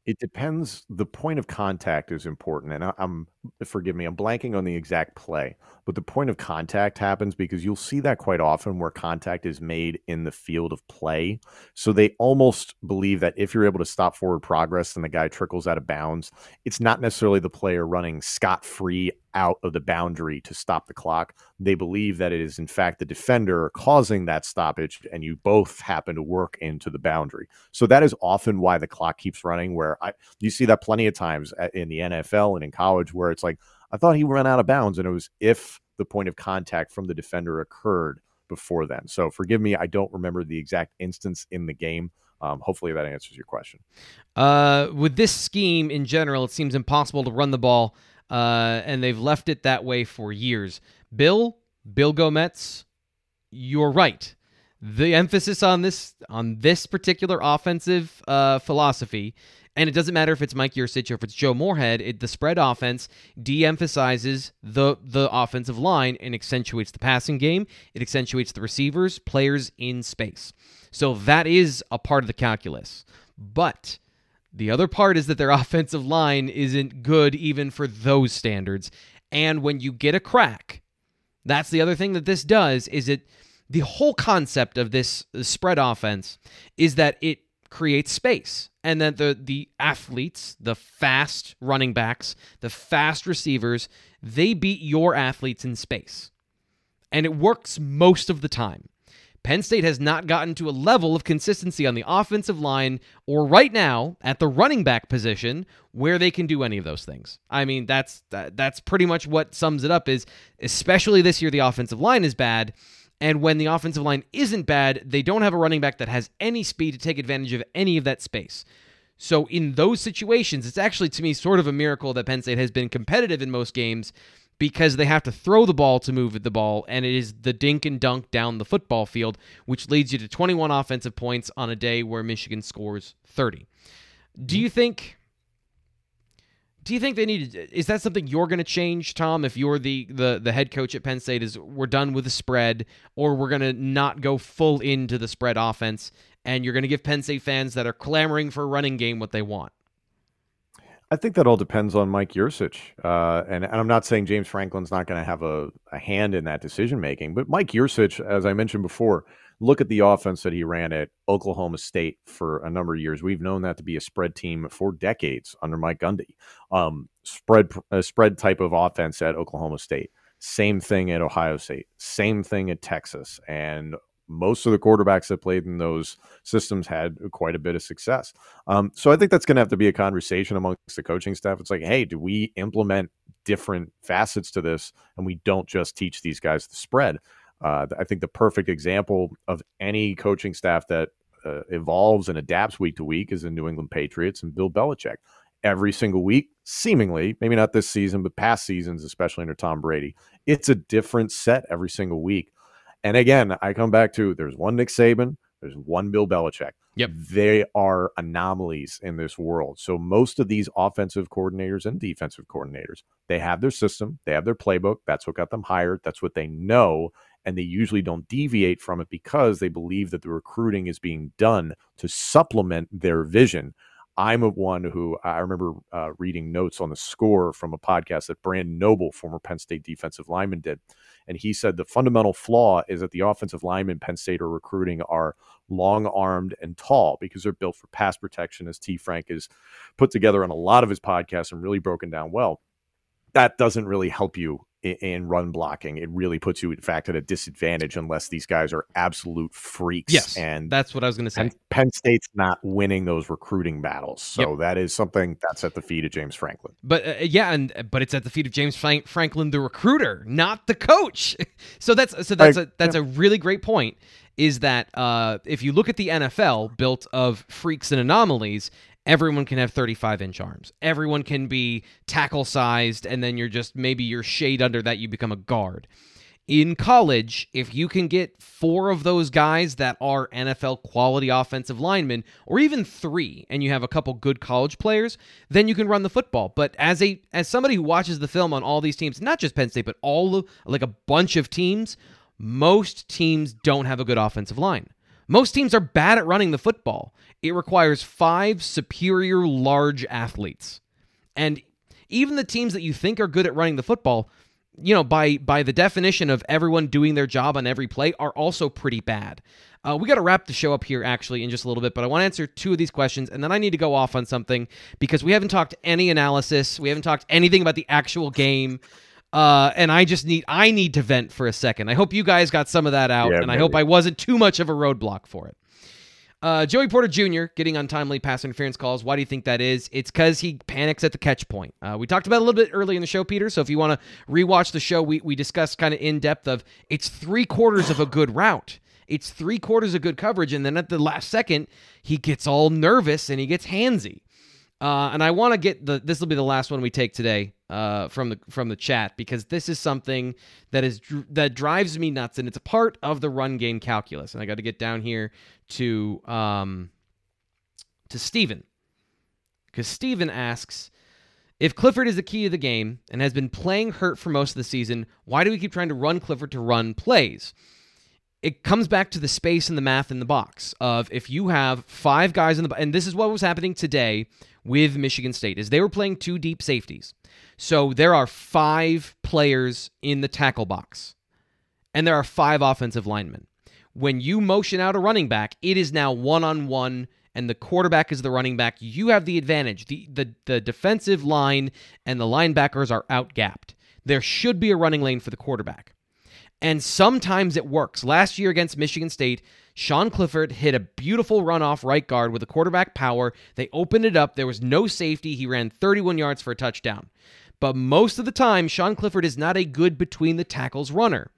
It depends. The point of contact is important, and I, I'm forgive me, I'm blanking on the exact play, but the point of contact happens because you'll see that quite often where contact is made in the field of play. So they almost believe that if you're able to stop forward progress and the guy trickles out of bounds, it's not necessarily the player running scot free out of the boundary to stop the clock. They believe that it is in fact the defender causing that stoppage, and you both happen to work into the boundary. So that is often why the clock keeps running. Where I you see that plenty of times in the NFL and in college, where it's like I thought he ran out of bounds, and it was if the point of contact from the defender occurred before then. So forgive me, I don't remember the exact instance in the game. Um, hopefully that answers your question. Uh, with this scheme in general, it seems impossible to run the ball uh, and they've left it that way for years. Bill, Bill Gomez, you're right. The emphasis on this on this particular offensive uh, philosophy, and it doesn't matter if it's Mike Yurcich or if it's Joe Moorhead. It, the spread offense de-emphasizes the the offensive line and accentuates the passing game. It accentuates the receivers, players in space. So that is a part of the calculus. But the other part is that their [LAUGHS] offensive line isn't good even for those standards. And when you get a crack, that's the other thing that this does is it the whole concept of this uh, spread offense is that it creates space and that the the athletes, the fast running backs, the fast receivers, they beat your athletes in space. And it works most of the time. Penn State has not gotten to a level of consistency on the offensive line or right now at the running back position where they can do any of those things. I mean, that's that, that's pretty much what sums it up is especially this year the offensive line is bad and when the offensive line isn't bad, they don't have a running back that has any speed to take advantage of any of that space. So in those situations, it's actually to me sort of a miracle that Penn State has been competitive in most games because they have to throw the ball to move the ball, and it is the dink and dunk down the football field, which leads you to 21 offensive points on a day where Michigan scores 30. Do mm-hmm. you think? Do you think they need? Is that something you're going to change, Tom? If you're the, the the head coach at Penn State, is we're done with the spread, or we're going to not go full into the spread offense, and you're going to give Penn State fans that are clamoring for a running game what they want? I think that all depends on Mike Yurcich. Uh, and, and, I'm not saying James Franklin's not going to have a, a, hand in that decision making, but Mike Yurcich, as I mentioned before, look at the offense that he ran at Oklahoma State for a number of years. We've known that to be a spread team for decades under Mike Gundy. Um, spread a spread type of offense at Oklahoma State. Same thing at Ohio State. Same thing at Texas. And most of the quarterbacks that played in those systems had quite a bit of success. Um, so I think that's going to have to be a conversation amongst the coaching staff. It's like, hey, do we implement different facets to this and we don't just teach these guys the spread? Uh, I think the perfect example of any coaching staff that uh, evolves and adapts week to week is the New England Patriots and Bill Belichick. Every single week, seemingly, maybe not this season, but past seasons, especially under Tom Brady, it's a different set every single week. And again, I come back to there's one Nick Saban, there's one Bill Belichick. Yep. They are anomalies in this world. So most of these offensive coordinators and defensive coordinators, they have their system, they have their playbook. That's what got them hired. That's what they know. And they usually don't deviate from it because they believe that the recruiting is being done to supplement their vision. I'm a one who I remember uh, reading notes on the score from a podcast that Brandon Noble, former Penn State defensive lineman, did. And he said the fundamental flaw is that the offensive linemen Penn State are recruiting are long armed and tall because they're built for pass protection, as T. Frank has put together on a lot of his podcasts and really broken down well. That doesn't really help you in run blocking, it really puts you, in fact, at a disadvantage unless these guys are absolute freaks. Yes, and that's what I was going to say. Penn, Penn, State's not winning those recruiting battles, so yep. that is something that's at the feet of James Franklin. But uh, yeah, and but it's at the feet of James Frank- Franklin, the recruiter, not the coach. [LAUGHS] so that's so that's I, a that's yeah. a really great point. Is that uh, if you look at the NFL, built of freaks and anomalies, everyone can have 35 inch arms. Everyone can be tackle sized, and then you're just maybe you're shade under that, you become a guard. In college, if you can get four of those guys that are NFL quality offensive linemen, or even three, and you have a couple good college players, then you can run the football. But as a as somebody who watches the film on all these teams, not just Penn State, but all of, like a bunch of teams, most teams don't have a good offensive line. Most teams are bad at running the football. It requires five superior large athletes. And even the teams that you think are good at running the football, you know, by by the definition of everyone doing their job on every play, are also pretty bad. Uh, we got to wrap the show up here actually in just a little bit, but I want to answer two of these questions, and then I need to go off on something because we haven't talked any analysis, we haven't talked anything about the actual game. Uh, and I just need I need to vent for a second. I hope you guys got some of that out, yeah, and maybe. I hope I wasn't too much of a roadblock for it. Uh, Joey Porter Jr. getting untimely pass interference calls. Why do you think that is? It's because he panics at the catch point. Uh, we talked about a little bit early in the show, Peter. So if you want to rewatch the show, we we discussed kind of in depth of it's three quarters of a good route. It's three quarters of good coverage, and then at the last second, he gets all nervous and he gets handsy. Uh, and I want to get the this will be the last one we take today uh, from the from the chat because this is something that is that drives me nuts and it's a part of the run game calculus. And I got to get down here to um, to Steven because Steven asks if Clifford is the key to the game and has been playing hurt for most of the season, why do we keep trying to run Clifford to run plays? It comes back to the space and the math in the box of if you have five guys in the and this is what was happening today with Michigan State is they were playing two deep safeties. So there are five players in the tackle box. And there are five offensive linemen. When you motion out a running back, it is now one on one and the quarterback is the running back, you have the advantage. The, the, the defensive line and the linebackers are outgapped. There should be a running lane for the quarterback. And sometimes it works. Last year against Michigan State, Sean Clifford hit a beautiful run off right guard with a quarterback power. They opened it up. There was no safety. He ran 31 yards for a touchdown. But most of the time, Sean Clifford is not a good between the tackles runner.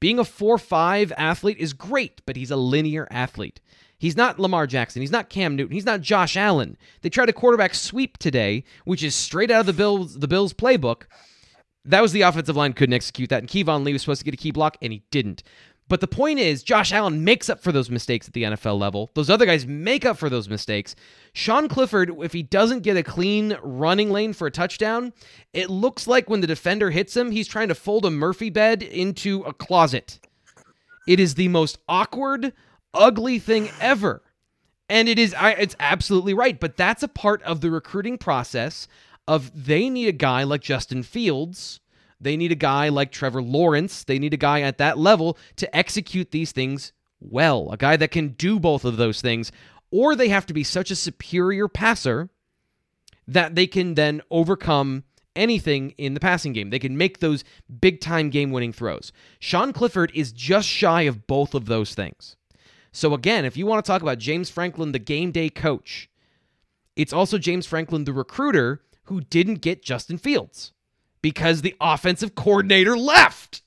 Being a 4 5 athlete is great, but he's a linear athlete. He's not Lamar Jackson. He's not Cam Newton. He's not Josh Allen. They tried a quarterback sweep today, which is straight out of the Bills the Bills playbook. That was the offensive line couldn't execute that, and Keyvone Lee was supposed to get a key block, and he didn't. But the point is, Josh Allen makes up for those mistakes at the NFL level. Those other guys make up for those mistakes. Sean Clifford, if he doesn't get a clean running lane for a touchdown, it looks like when the defender hits him, he's trying to fold a Murphy bed into a closet. It is the most awkward, ugly thing ever. And it is I, it's absolutely right, but that's a part of the recruiting process of they need a guy like Justin Fields, they need a guy like Trevor Lawrence, they need a guy at that level to execute these things well, a guy that can do both of those things, or they have to be such a superior passer that they can then overcome anything in the passing game. They can make those big time game winning throws. Sean Clifford is just shy of both of those things. So, again, if you want to talk about James Franklin, the game day coach, it's also James Franklin, the recruiter, who didn't get Justin Fields because the offensive coordinator left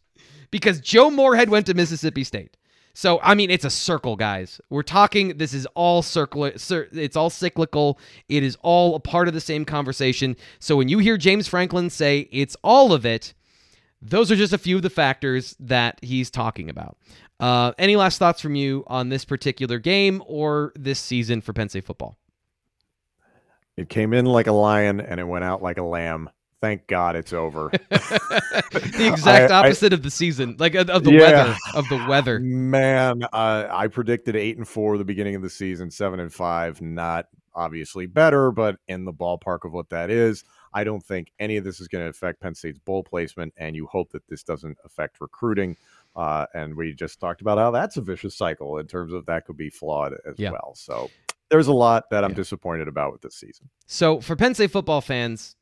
because Joe Moorhead went to Mississippi State. So, I mean, it's a circle, guys. We're talking, this is all circular, it's all cyclical. It is all a part of the same conversation. So, when you hear James Franklin say it's all of it, those are just a few of the factors that he's talking about. Uh, any last thoughts from you on this particular game or this season for Penn State football? It came in like a lion and it went out like a lamb. Thank God it's over. [LAUGHS] the exact I, opposite I, of the season, like of the yeah, weather of the weather. Man, uh, I predicted eight and four the beginning of the season, seven and five. Not obviously better, but in the ballpark of what that is. I don't think any of this is going to affect Penn State's bowl placement, and you hope that this doesn't affect recruiting. Uh, and we just talked about how that's a vicious cycle in terms of that could be flawed as yeah. well. So there's a lot that I'm yeah. disappointed about with this season. So for Penn State football fans,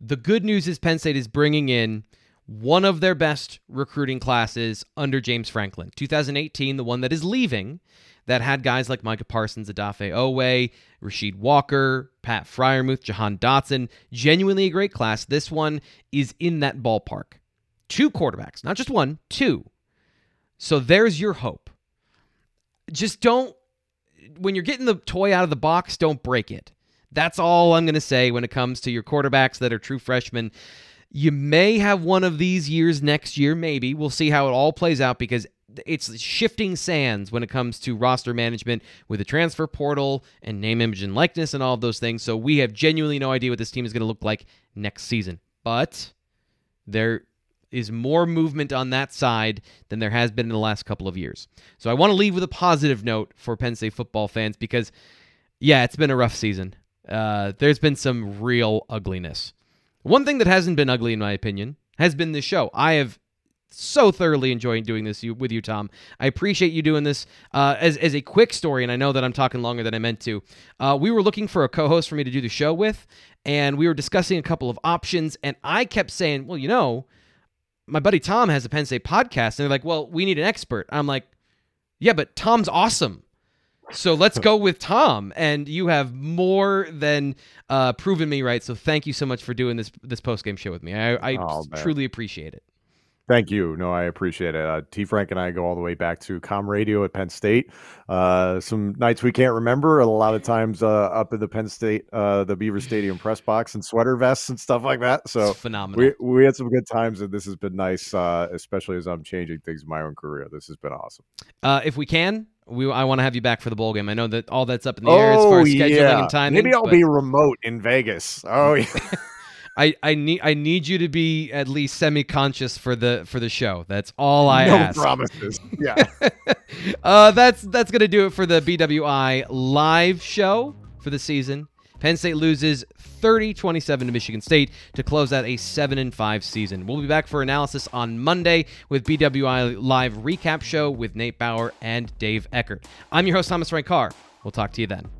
the good news is Penn State is bringing in one of their best recruiting classes under James Franklin. 2018, the one that is leaving, that had guys like Micah Parsons, Odafe Oweh, Rasheed Walker, Pat Freiermuth, Jahan Dotson. Genuinely a great class. This one is in that ballpark. Two quarterbacks, not just one, two. So there's your hope. Just don't, when you're getting the toy out of the box, don't break it. That's all I'm going to say when it comes to your quarterbacks that are true freshmen. You may have one of these years next year, maybe. We'll see how it all plays out because it's shifting sands when it comes to roster management with the transfer portal and name, image, and likeness and all of those things. So we have genuinely no idea what this team is going to look like next season. But there is more movement on that side than there has been in the last couple of years. So I want to leave with a positive note for Penn State football fans because, yeah, it's been a rough season. Uh, there's been some real ugliness. One thing that hasn't been ugly, in my opinion, has been this show. I have so thoroughly enjoying doing this with you, Tom. I appreciate you doing this. Uh, as, as a quick story, and I know that I'm talking longer than I meant to, uh, we were looking for a co host for me to do the show with, and we were discussing a couple of options, and I kept saying, well, you know, my buddy Tom has a Penn State podcast, and they're like, well, we need an expert. I'm like, yeah, but Tom's awesome. So let's go with Tom, and you have more than uh, proven me right. So thank you so much for doing this this post game show with me. I, I oh, truly appreciate it. Thank you. No, I appreciate it. Uh, T. Frank and I go all the way back to ComRadio at Penn State. Uh, some nights we can't remember. A lot of times uh, up in the Penn State, uh, the Beaver Stadium press box and sweater vests and stuff like that. So It's phenomenal. we we had some good times, and this has been nice, uh, especially as I'm changing things in my own career. This has been awesome. Uh, if we can, we I want to have you back for the bowl game. I know that all that's up in the air as far as scheduling and timing. Oh, Maybe I'll but be remote in Vegas. Oh yeah. [LAUGHS] I, I need I need you to be at least semi conscious for the for the show. That's all I no ask. promises. Yeah. [LAUGHS] uh, that's that's gonna do it for the BWI live show for the season. Penn State loses 30-27 to Michigan State to close out a 7 and 5 season. We'll be back for analysis on Monday with BWI live recap show with Nate Bauer and Dave Eckert. I'm your host Thomas Frank Carr. We'll talk to you then.